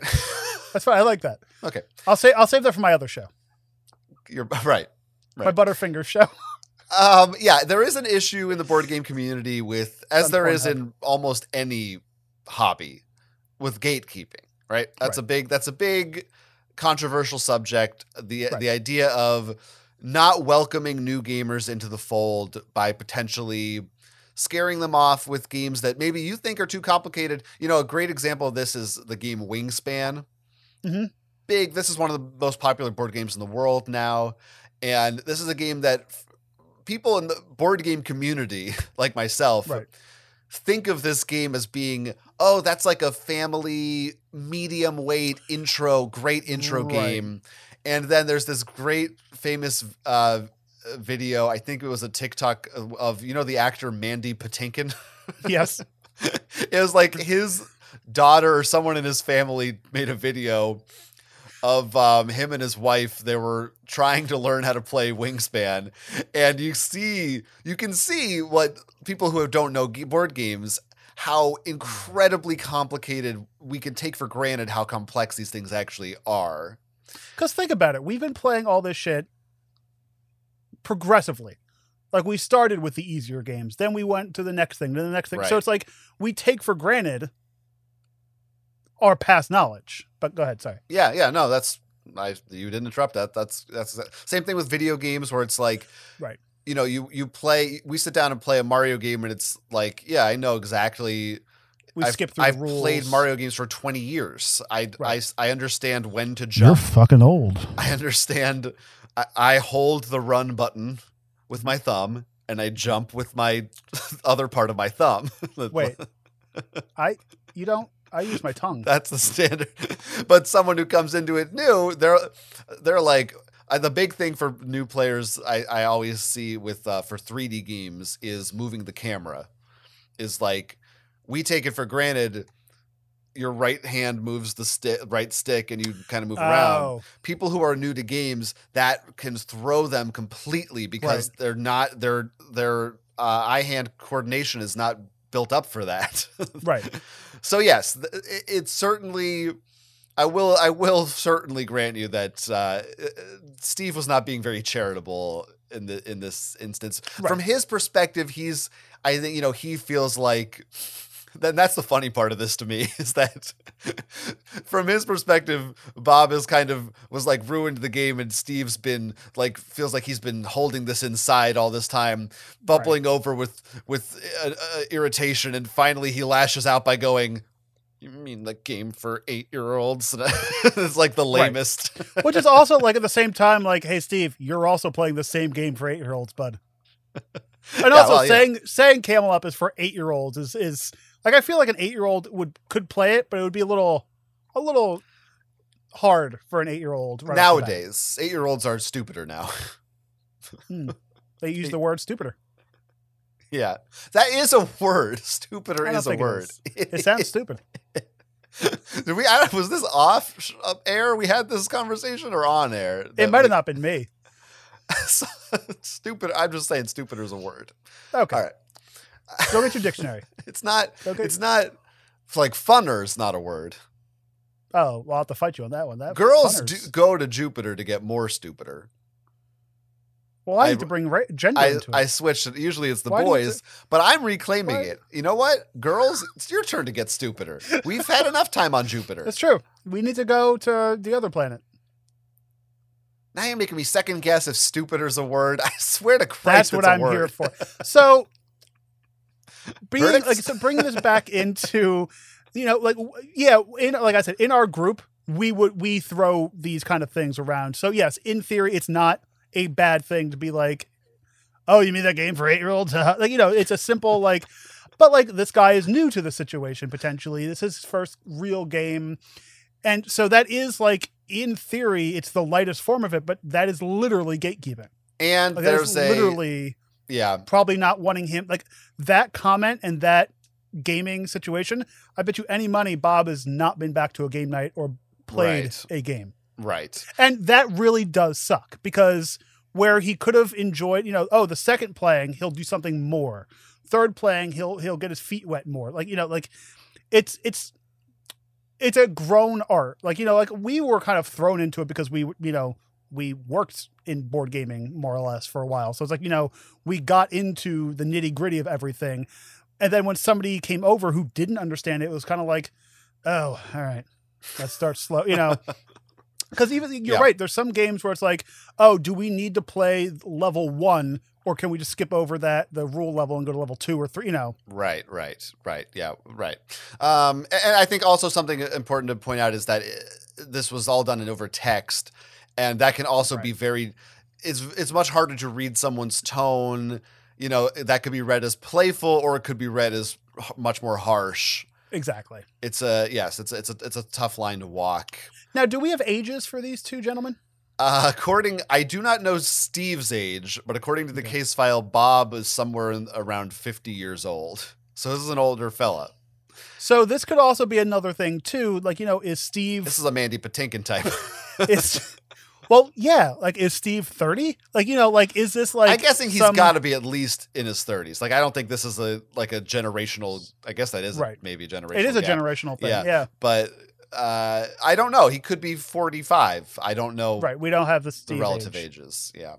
That's fine. I like that. okay, I'll say I'll save that for my other show, you're right. my Butterfinger show. Um, yeah, there is an issue in the board game community with, as there is in almost any hobby, with gatekeeping. Right. That's a big. That's a big controversial subject. The Right. the idea of not welcoming new gamers into the fold by potentially scaring them off with games that maybe you think are too complicated. You know, a great example of this is the game Wingspan. Mhm. Big. This is one of the most popular board games in the world now, and this is a game that people in the board game community, like myself, Right. think of this game as being, oh, that's like a family medium weight intro, great intro Right. game. And then there's this great famous uh, video. I think it was a TikTok of, of you know the actor Mandy Patinkin. yes. it was like his daughter or someone in his family made a video of um, him and his wife. They were trying to learn how to play Wingspan, and you see, you can see what people who don't know board games. How incredibly complicated we can take for granted how complex these things actually are. Because think about it, we've been playing all this shit progressively. Like we started with the easier games, then we went to the next thing, then the next thing. So it's like we take for granted our past knowledge. But go ahead, sorry. Yeah, yeah, no, that's I you didn't interrupt that. That's that's same thing with video games where it's like Right. You know, you you play we sit down and play a Mario game and it's like, yeah, I know exactly We I've, skip through I've rules. played Mario games for 20 years. I, Right. I I understand when to jump. You're fucking old. I understand I, I hold the run button with my thumb and I jump with my other part of my thumb. Wait. I you don't I use my tongue. That's the standard. but someone who comes into it new, they're they're like uh, the big thing for new players. I, I always see with uh, for 3D games is moving the camera. Is like we take it for granted. Your right hand moves the stick, right stick, and you kind of move around. Oh, People who are new to games, that can throw them completely because Right. they're not their their uh, eye hand coordination is not built up for that. right. So yes, th- it- it's certainly. I will. I will certainly grant you that uh, Steve was not being very charitable in the in this instance. Right. From his perspective, he's. I think you know he feels like. Then that's the funny part of this to me is that from his perspective, Bob is kind of was like ruined the game, and Steve's been like feels like he's been holding this inside all this time, bubbling over with with uh, uh, irritation, and finally he lashes out by going, "You mean the game for eight year olds?" it's like the Right. lamest. Which is also like at the same time, like, hey Steve, you're also playing the same game for eight year olds, bud. And Yeah, also well, yeah. saying saying Camel Up is for eight year olds is is like I feel like an eight year old would could play it, but it would be a little a little hard for an eight year old Nowadays, eight year olds are stupider now. Hmm. They use the word stupider. yeah, that is a word. Stupider is a word. is. It sounds stupid. Did we? I, was this off air? We had this conversation or on air? It might we- have not been me. stupid. I'm just saying, stupider is a word. Okay. All right. Go get your dictionary. It's not. It's not. Like funner is not a word. Oh, well, I'll have to fight you on that one. That Girls do go to Jupiter to get more stupider. Well, I I- need to bring ra- gender I, into it. I switched it. Usually it's the Why boys, but I'm reclaiming Why- it. You know what? Girls, it's your turn to get stupider. We've had enough time on Jupiter. That's true. We need to go to the other planet. Now you're making me second guess if stupider is a word. I swear to Christ, That's what I'm word. here for. So, being Verdicts? like, so bringing this back into, you know, like yeah, in like I said, in our group, we would we throw these kind of things around. So yes, in theory, it's not a bad thing to be like, oh, you mean that game for eight year olds? like you know, it's a simple like, but like this guy is new to the situation potentially. This is his first real game, and so that is like in theory, it's the lightest form of it, but that is literally gatekeeping. And Like, there's a literally yeah, probably not wanting him like that comment and that gaming situation. I bet you any money Bob has not been back to a game night or played Right. a game. right. And that really does suck because where he could have enjoyed, you know, oh, the second playing, he'll do something more. Third playing, he'll he'll get his feet wet more. Like, you know, like it's it's it's a grown art. Like, you know, like we were kind of thrown into it because we, you know, we worked in board gaming more or less for a while. So it's like, you know, we got into the nitty gritty of everything. And then when somebody came over who didn't understand it, it was kind of like, oh, all right, let's start slow, you know. Because even you're Yeah. right, there's some games where it's like, oh, do we need to play level one, or can we just skip over that the rule level and go to level two or three? You know, Right, right, right. Yeah, right. Um, and I think also something important to point out is that uh, this was all done in over text, and that can also be very. It's it's much harder to read someone's tone. You know, that could be read as playful, or it could be read as much more harsh. exactly. It's a yes, it's a, it's a it's a tough line to walk. Now, do we have ages for these two gentlemen? Uh, according, I do not know Steve's age, but according to the Okay. case file, Bob is somewhere in, around fifty years old. So this is an older fella. So this could also be another thing too. Like, you know, is Steve This is a Mandy Patinkin type. is well, yeah. Like, is Steve thirty? Like, you know, like, is this like? I'm guessing he's some- got to be at least in his 30s. Like I don't think this is a like a generational. I guess that is Right. maybe a generational. It is a gap. generational thing. Yeah. Yeah. but uh, I don't know. He could be 45. I don't know Right. We don't have the the relative age. ages. Yeah,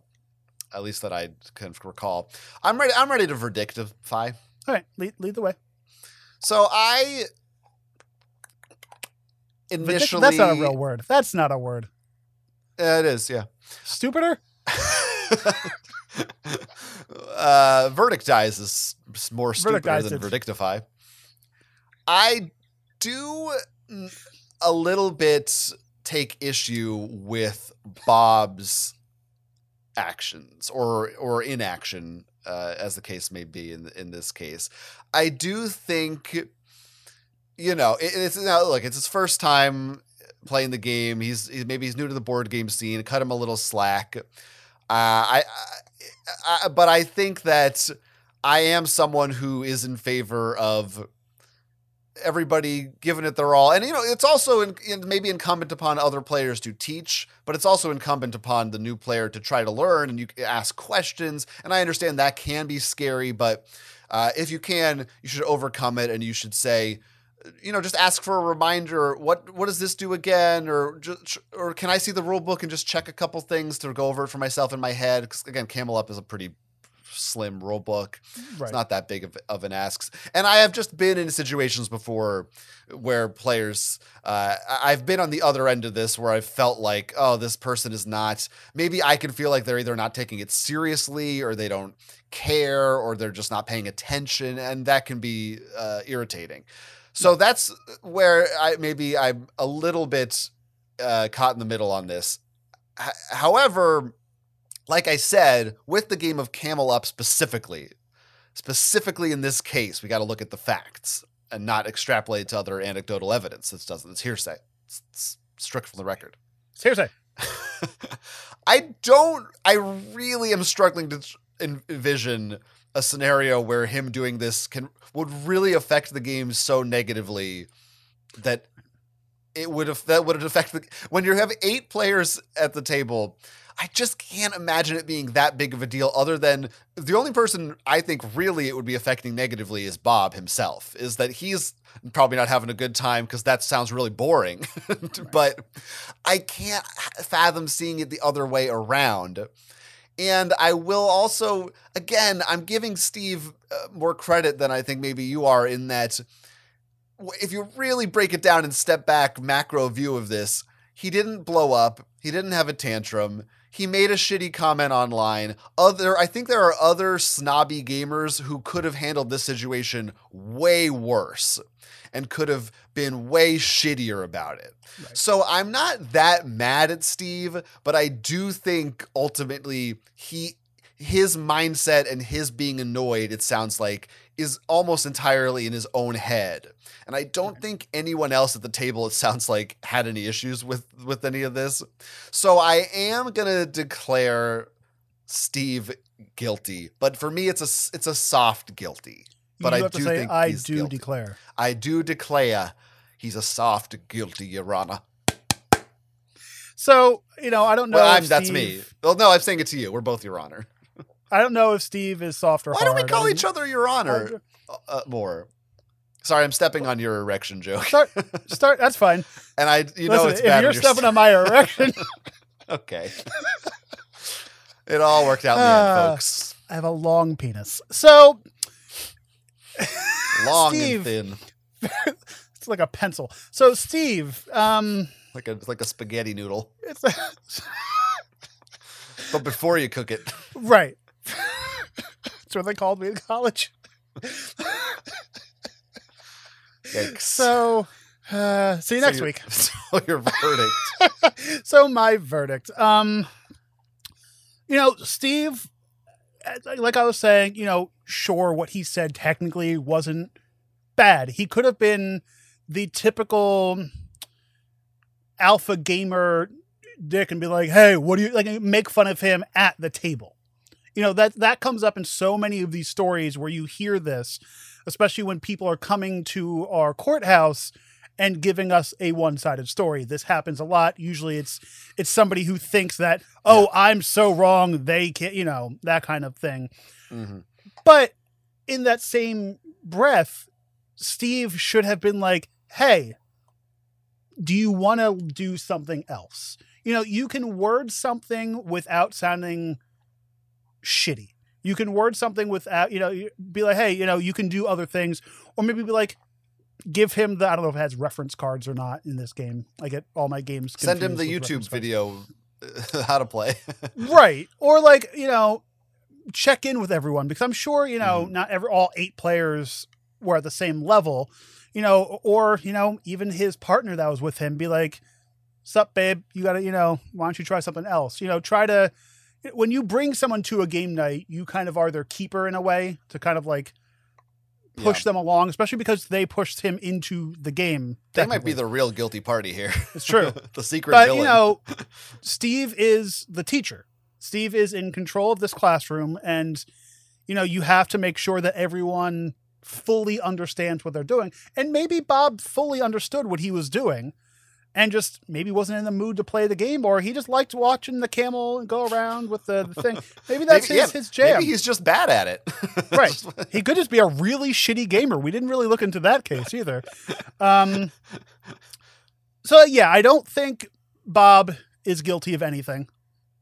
at least that I can recall. I'm ready. I'm ready to verdictify. All right. Lead, lead the way. So I initially That's not a real word. That's not a word. Uh, it is. Yeah. Stupider. uh, verdictize is more stupider Verdictize than verdictify. I do a little bit take issue with Bob's actions or or inaction, uh, as the case may be in in this case. I do think, you know, it, it's now look, it's his first time playing the game. He's, he's maybe he's new to the board game scene. Cut him a little slack. Uh, I, I, I, but I think that I am someone who is in favor of everybody giving it their all, and you know, it's also in, in, maybe incumbent upon other players to teach, but it's also incumbent upon the new player to try to learn and you ask questions. And I understand that can be scary, but uh, if you can, you should overcome it, and you should say, you know, just ask for a reminder. What what does this do again? Or just, or can I see the rule book and just check a couple things to go over it for myself in my head? Because again, Camel Up is a pretty slim rule book. Right. It's not that big of, of an ask. And I have just been in situations before where players, uh, I've been on the other end of this where I felt like, oh, this person is not, maybe I can feel like they're either not taking it seriously or they don't care or they're just not paying attention. And that can be uh, irritating. So that's where I maybe I'm a little bit uh, caught in the middle on this. H- however, like I said, with the game of Camel Up specifically, specifically in this case, we got to look at the facts and not extrapolate to other anecdotal evidence. This doesn't. It's hearsay. It's, it's strict from the record. It's hearsay. I don't. I really am struggling to en- envision a scenario where him doing this can would really affect the game so negatively that it would have that would affect the when you have eight players at the table. I just can't imagine it being that big of a deal. Other than the only person I think really it would be affecting negatively is Bob himself. Is that he's probably not having a good time because that sounds really boring. but I can't fathom seeing it the other way around. And I will also, again, I'm giving Steve uh, more credit than I think maybe you are in that if you really break it down and step back, macro view of this, he didn't blow up. He didn't have a tantrum. He made a shitty comment online. Other, I think there are other snobby gamers who could have handled this situation way worse and could have been way shittier about it. Right. So I'm not that mad at Steve, but I do think ultimately he his mindset and his being annoyed, it sounds like, is almost entirely in his own head. And I don't think anyone else at the table, it sounds like, had any issues with with any of this. So I am gonna declare Steve guilty, but for me, it's a it's a soft guilty. But I to do say, think I do declare. I do declare he's a soft guilty, Your Honor. So you know, I don't know. Well, I'm, that's me. Well, no, I'm saying it to you. We're both Your Honor. I don't know if Steve is soft or Why hard. don't we call each other Your Honor uh, more? Sorry, I'm stepping on your erection joke, Start, start. That's fine. and I, you know, it's if bad. you're stepping on my erection, okay. it all worked out in the Ah. end, folks. I have a long penis. So Long Steve. and thin, it's like a pencil. So Steve, um, like a like a spaghetti noodle. it's a But before you cook it, right. That's what they called me in college. yikes. So, uh, see you So next your- week. So your verdict. so my verdict. Um, you know, Steve, uh, like I was saying, you know, sure, what he said technically wasn't bad. He could have been the typical alpha gamer dick and be like, "Hey, what do you like?" Make fun of him at the table. You know that that comes up in so many of these stories where you hear this, especially when people are coming to our courthouse and giving us a one-sided story. This happens a lot. Usually it's it's somebody who thinks that, "Oh, I'm so wrong, they can't," you know, that kind of thing. Mhm. But in that same breath, Steve should have been like, "Hey, do you want to do something else?" You know, you can word something without sounding shitty. You can word something without, you know, be like, "Hey, you know, you can do other things," or maybe be like, give him the I don't know if it has reference cards or not in this game. I get all my games. Send him the YouTube video how to play. right or like you know check in with everyone because i'm sure you know Mhm. not every all eight players were at the same level you know or you know even his partner that was with him be like sup babe you gotta you know why don't you try something else you know try to when you bring someone to a game night you kind of are their keeper in a way to kind of like push them along especially because they pushed him into the game They might be the real guilty party here. It's true. the secret but villain. you know steve is the teacher steve is in control of this classroom and you know you have to make sure that everyone fully understands what they're doing and maybe bob fully understood what he was doing and just maybe wasn't in the mood to play the game or he just liked watching the camel go around with the, the thing maybe that's Maybe- his, yeah, his jam Maybe he's just bad at it. Right. he could just be a really shitty gamer. We didn't really look into that case either. Um, so yeah, I don't think Bob is guilty of anything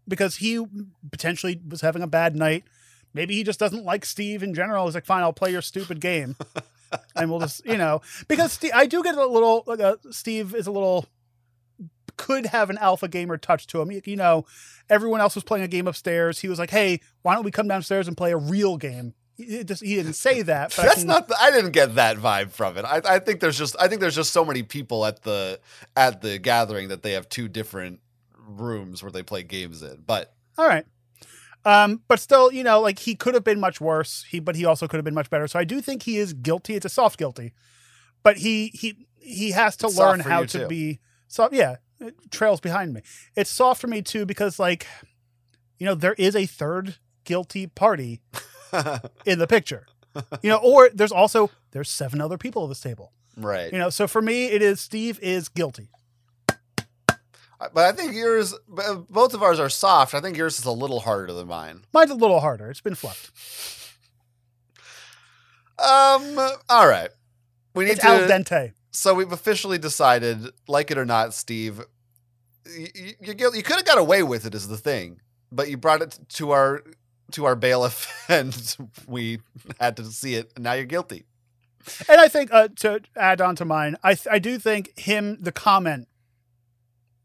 because he potentially was having a bad night. Maybe he just doesn't like Steve in general. He's like, fine, I'll play your stupid game, and we'll just, you know, because Steve, I do get a little like a, Steve is a little could have an alpha gamer touch to him. You know, everyone else was playing a game upstairs. He was like, hey, why don't we come downstairs and play a real game? He, just, he didn't say that. But I That's can- not. The, I didn't get that vibe from it. I, I think there's just. I think there's just so many people at the at the gathering that they have two different rooms where they play games in. But All right. Um, but still, you know, like he could have been much worse. He, but he also could have been much better. So I do think he is guilty. It's a soft guilty, but he he he has to It's learn how to too. be. So yeah, trails behind me. It's soft for me too because like, you know, there is a third guilty party in the picture. You know, or there's also there's seven other people at this table. right. You know, so for me, it is Steve is guilty. But I think yours. Both of ours are soft. I think yours is a little harder than mine. Mine's a little harder. It's been fluffed. Um. All right. We need It's to. al dente. So we've officially decided, like it or not, Steve, you, you, you, could have got away with it, is the thing, but you brought it to our to our bailiff, and we had to see it, and now you're guilty. And I think uh, to add on to mine, I th- I do think him the comment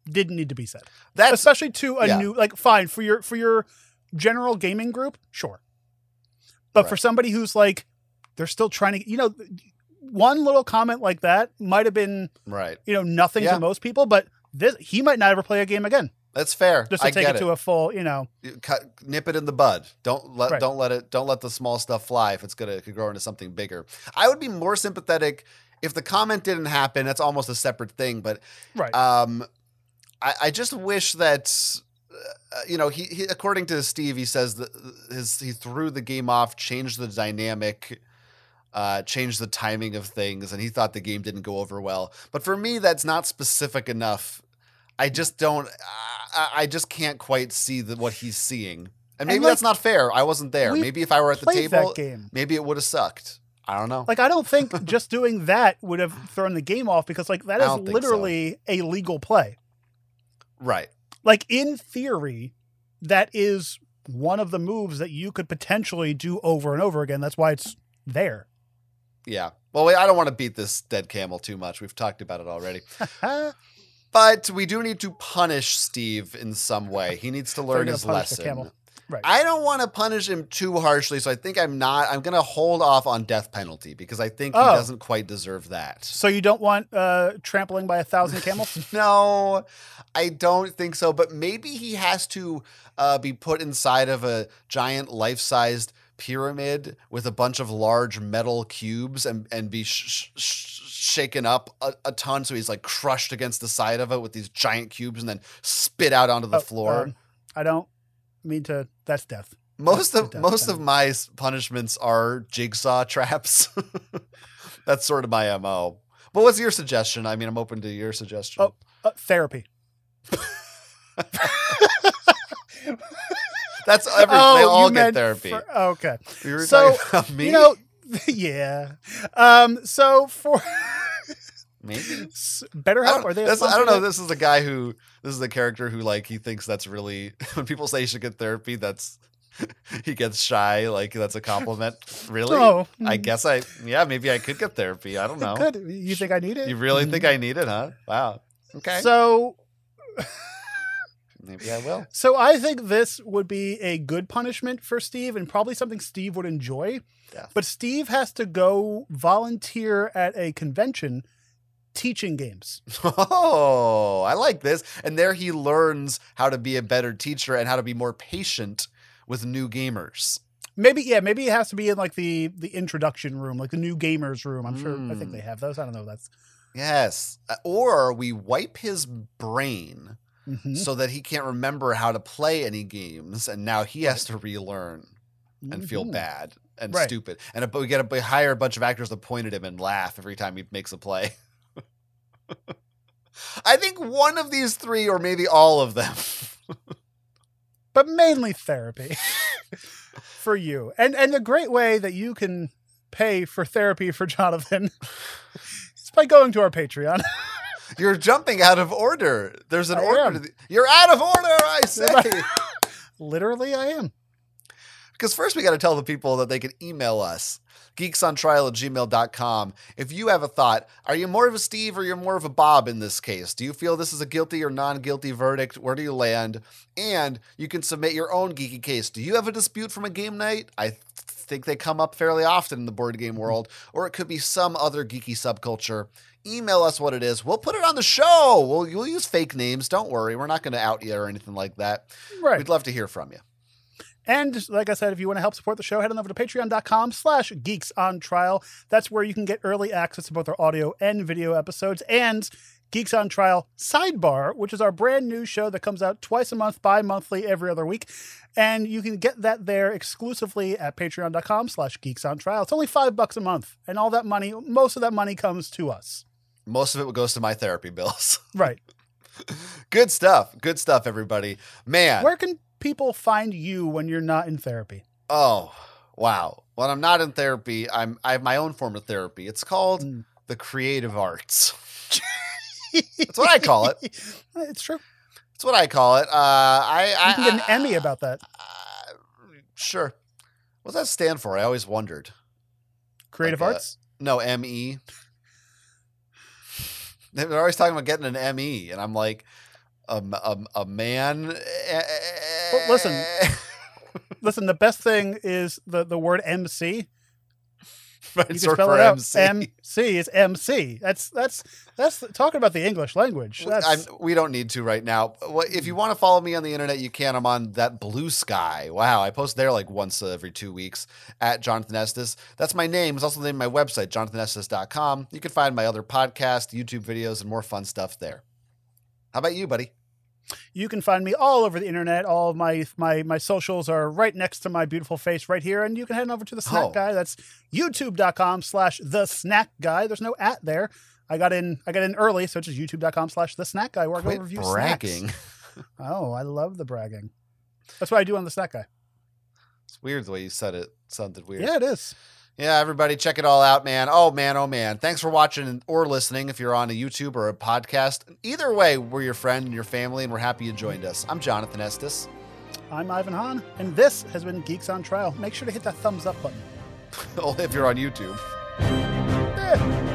didn't need to be said. That's Especially to a yeah. new like fine for your for your general gaming group, sure. But for somebody who's like they're still trying to you know one little comment like that might have been, right. you know, nothing Yeah. to most people, but this he might not ever play a game again. That's fair. Just to I take get it, to a full, you know. Cut, nip it in the bud. Don't let Right. don't let it don't let the small stuff fly if it's gonna it grow into something bigger. I would be more sympathetic if the comment didn't happen. That's almost a separate thing, but Right. um, I, I just wish that uh, you know he, he according to Steve he says that his he threw the game off, changed the dynamic. Uh, changed the timing of things, and he thought the game didn't go over well. But for me, that's not specific enough. I just don't. I, I just can't quite see the, what he's seeing, and maybe like, that's not fair. I wasn't there. Maybe if I were at the table, maybe it would have sucked. I don't know. Like I don't think just doing that would have thrown the game off because like that is I is don't think so. literally a legal play. right. Like in theory, that is one of the moves that you could potentially do over and over again. That's why it's there. Yeah. Well, wait, I don't want to beat this dead camel too much. We've talked about it already. But we do need to punish Steve in some way. He needs to learn his lesson. Right. I don't want to punish him too harshly, so I think I'm not. I'm going to hold off on death penalty because I think he Oh. doesn't quite deserve that. so you don't want uh, trampling by a thousand camels? No, I don't think so. But maybe he has to uh, be put inside of a giant life-sized pyramid with a bunch of large metal cubes and and be sh- sh- shaken up a, a ton, so he's like crushed against the side of it with these giant cubes, and then spit out onto the Oh, floor. um, I don't mean to. That's death. most that's of death most of my punishments are jigsaw traps. That's sort of my mo. But what's your suggestion? I mean, I'm open to your suggestion. Oh. Uh, therapy. That's every. they Oh, all you get therapy. for- okay. We were So, talking me. You know, yeah. Um. So for maybe. s- I BetterHelp, don't, they? I don't know. This is a guy who. This is a character who like he thinks that's really when people say you should get therapy. That's he gets shy. Like that's a compliment. Really? Oh, I guess I. Yeah, maybe I could get therapy. I don't know. You think I need it? You really think I need it, huh? Wow. Okay. So, maybe I will. so I think this would be a good punishment for Steve, and probably something Steve would enjoy. Yeah. But Steve has to go volunteer at a convention teaching games. Oh, I like this. And there he learns how to be a better teacher and how to be more patient with new gamers. Maybe, yeah, maybe it has to be in like the the introduction room, like the new gamers room. I'm sure. I think Mm. they have those. I don't know. That's Yes. Uh, Or we wipe his brain Mhm. so that he can't remember how to play any games and now he has to relearn and feel Mhm. bad and Right. stupid. And we get to hire a bunch of actors to point at him and laugh every time he makes a play. I think one of these three, or maybe all of them. but mainly therapy for you. And and a great way that you can pay for therapy for Jonathan is by going to our Patreon. You're jumping out of order. There's an I order. The, you're out of order, I say. Literally, I am. Because first we got to tell the people that they can email us, geeksontrial at gmail.com. If you have a thought, are you more of a Steve or you're more of a Bob in this case? Do you feel this is a guilty or non guilty verdict? Where do you land? And you can submit your own geeky case. Do you have a dispute from a game night? I think they come up fairly often in the board game world, or it could be some other geeky subculture. Email us what it is. We'll put it on the show. We'll, we'll use fake names. Don't worry. We're not going to out you or anything like that. Right. We'd love to hear from you. And like I said, if you want to help support the show, head on over to patreon.com slash geeks on trial. That's where you can get early access to both our audio and video episodes and Geeks on Trial Sidebar, which is our brand new show that comes out twice a month, bi-monthly, every other week. And you can get that there exclusively at patreon.com slash geeks on trial. It's only five bucks a month. And all that money, most of that money comes to us. Most of it goes to my therapy bills. Right. Good stuff. Good stuff, everybody. Man. Where can people find you when you're not in therapy? oh, wow. When I'm not in therapy, I'm I have my own form of therapy. It's called Mm. the creative arts. That's what I call it. It's true. What I call it. Uh, I, I You can get an I- Emmy about that. Uh, sure. What does that stand for? I always wondered. Creative Like, uh, arts? No, ME. They're always talking about getting an ME, and I'm like, a, a, a man. Well, listen. Listen, the best thing is the, the word MC. You can spell for it out. MC. MC is MC. That's that's that's talking about the English language. We don't need to right now. If you want to follow me on the internet, you can. I'm on that Bluesky. Wow, I post there like once every two weeks at Jonathan Estes. That's my name. It's also the name of my website, jonathanestes.com. You can find my other podcast, YouTube videos, and more fun stuff there. How about you, buddy? You can find me all over the internet. All of my my my socials are right next to my beautiful face right here, and you can head over to the Snack Oh. Guy. That's youtube.com slash the Snack Guy. There's no at there. I got in I got in early, so it's just youtube.com slash the Snack Guy where I Quit go review bragging. snacks. Oh, I love the bragging. That's what I do on the Snack Guy. It's weird the way you said it. Sounded weird. Yeah, it is. Yeah, everybody, check it all out, man. Oh, man, oh, man. Thanks for watching or listening if you're on a YouTube or a podcast. Either way, we're your friend and your family, and we're happy you joined us. I'm Jonathan Estes. I'm Ivan Hahn, and this has been Geeks on Trial. Make sure to hit that thumbs up button. if you're on YouTube. Eh.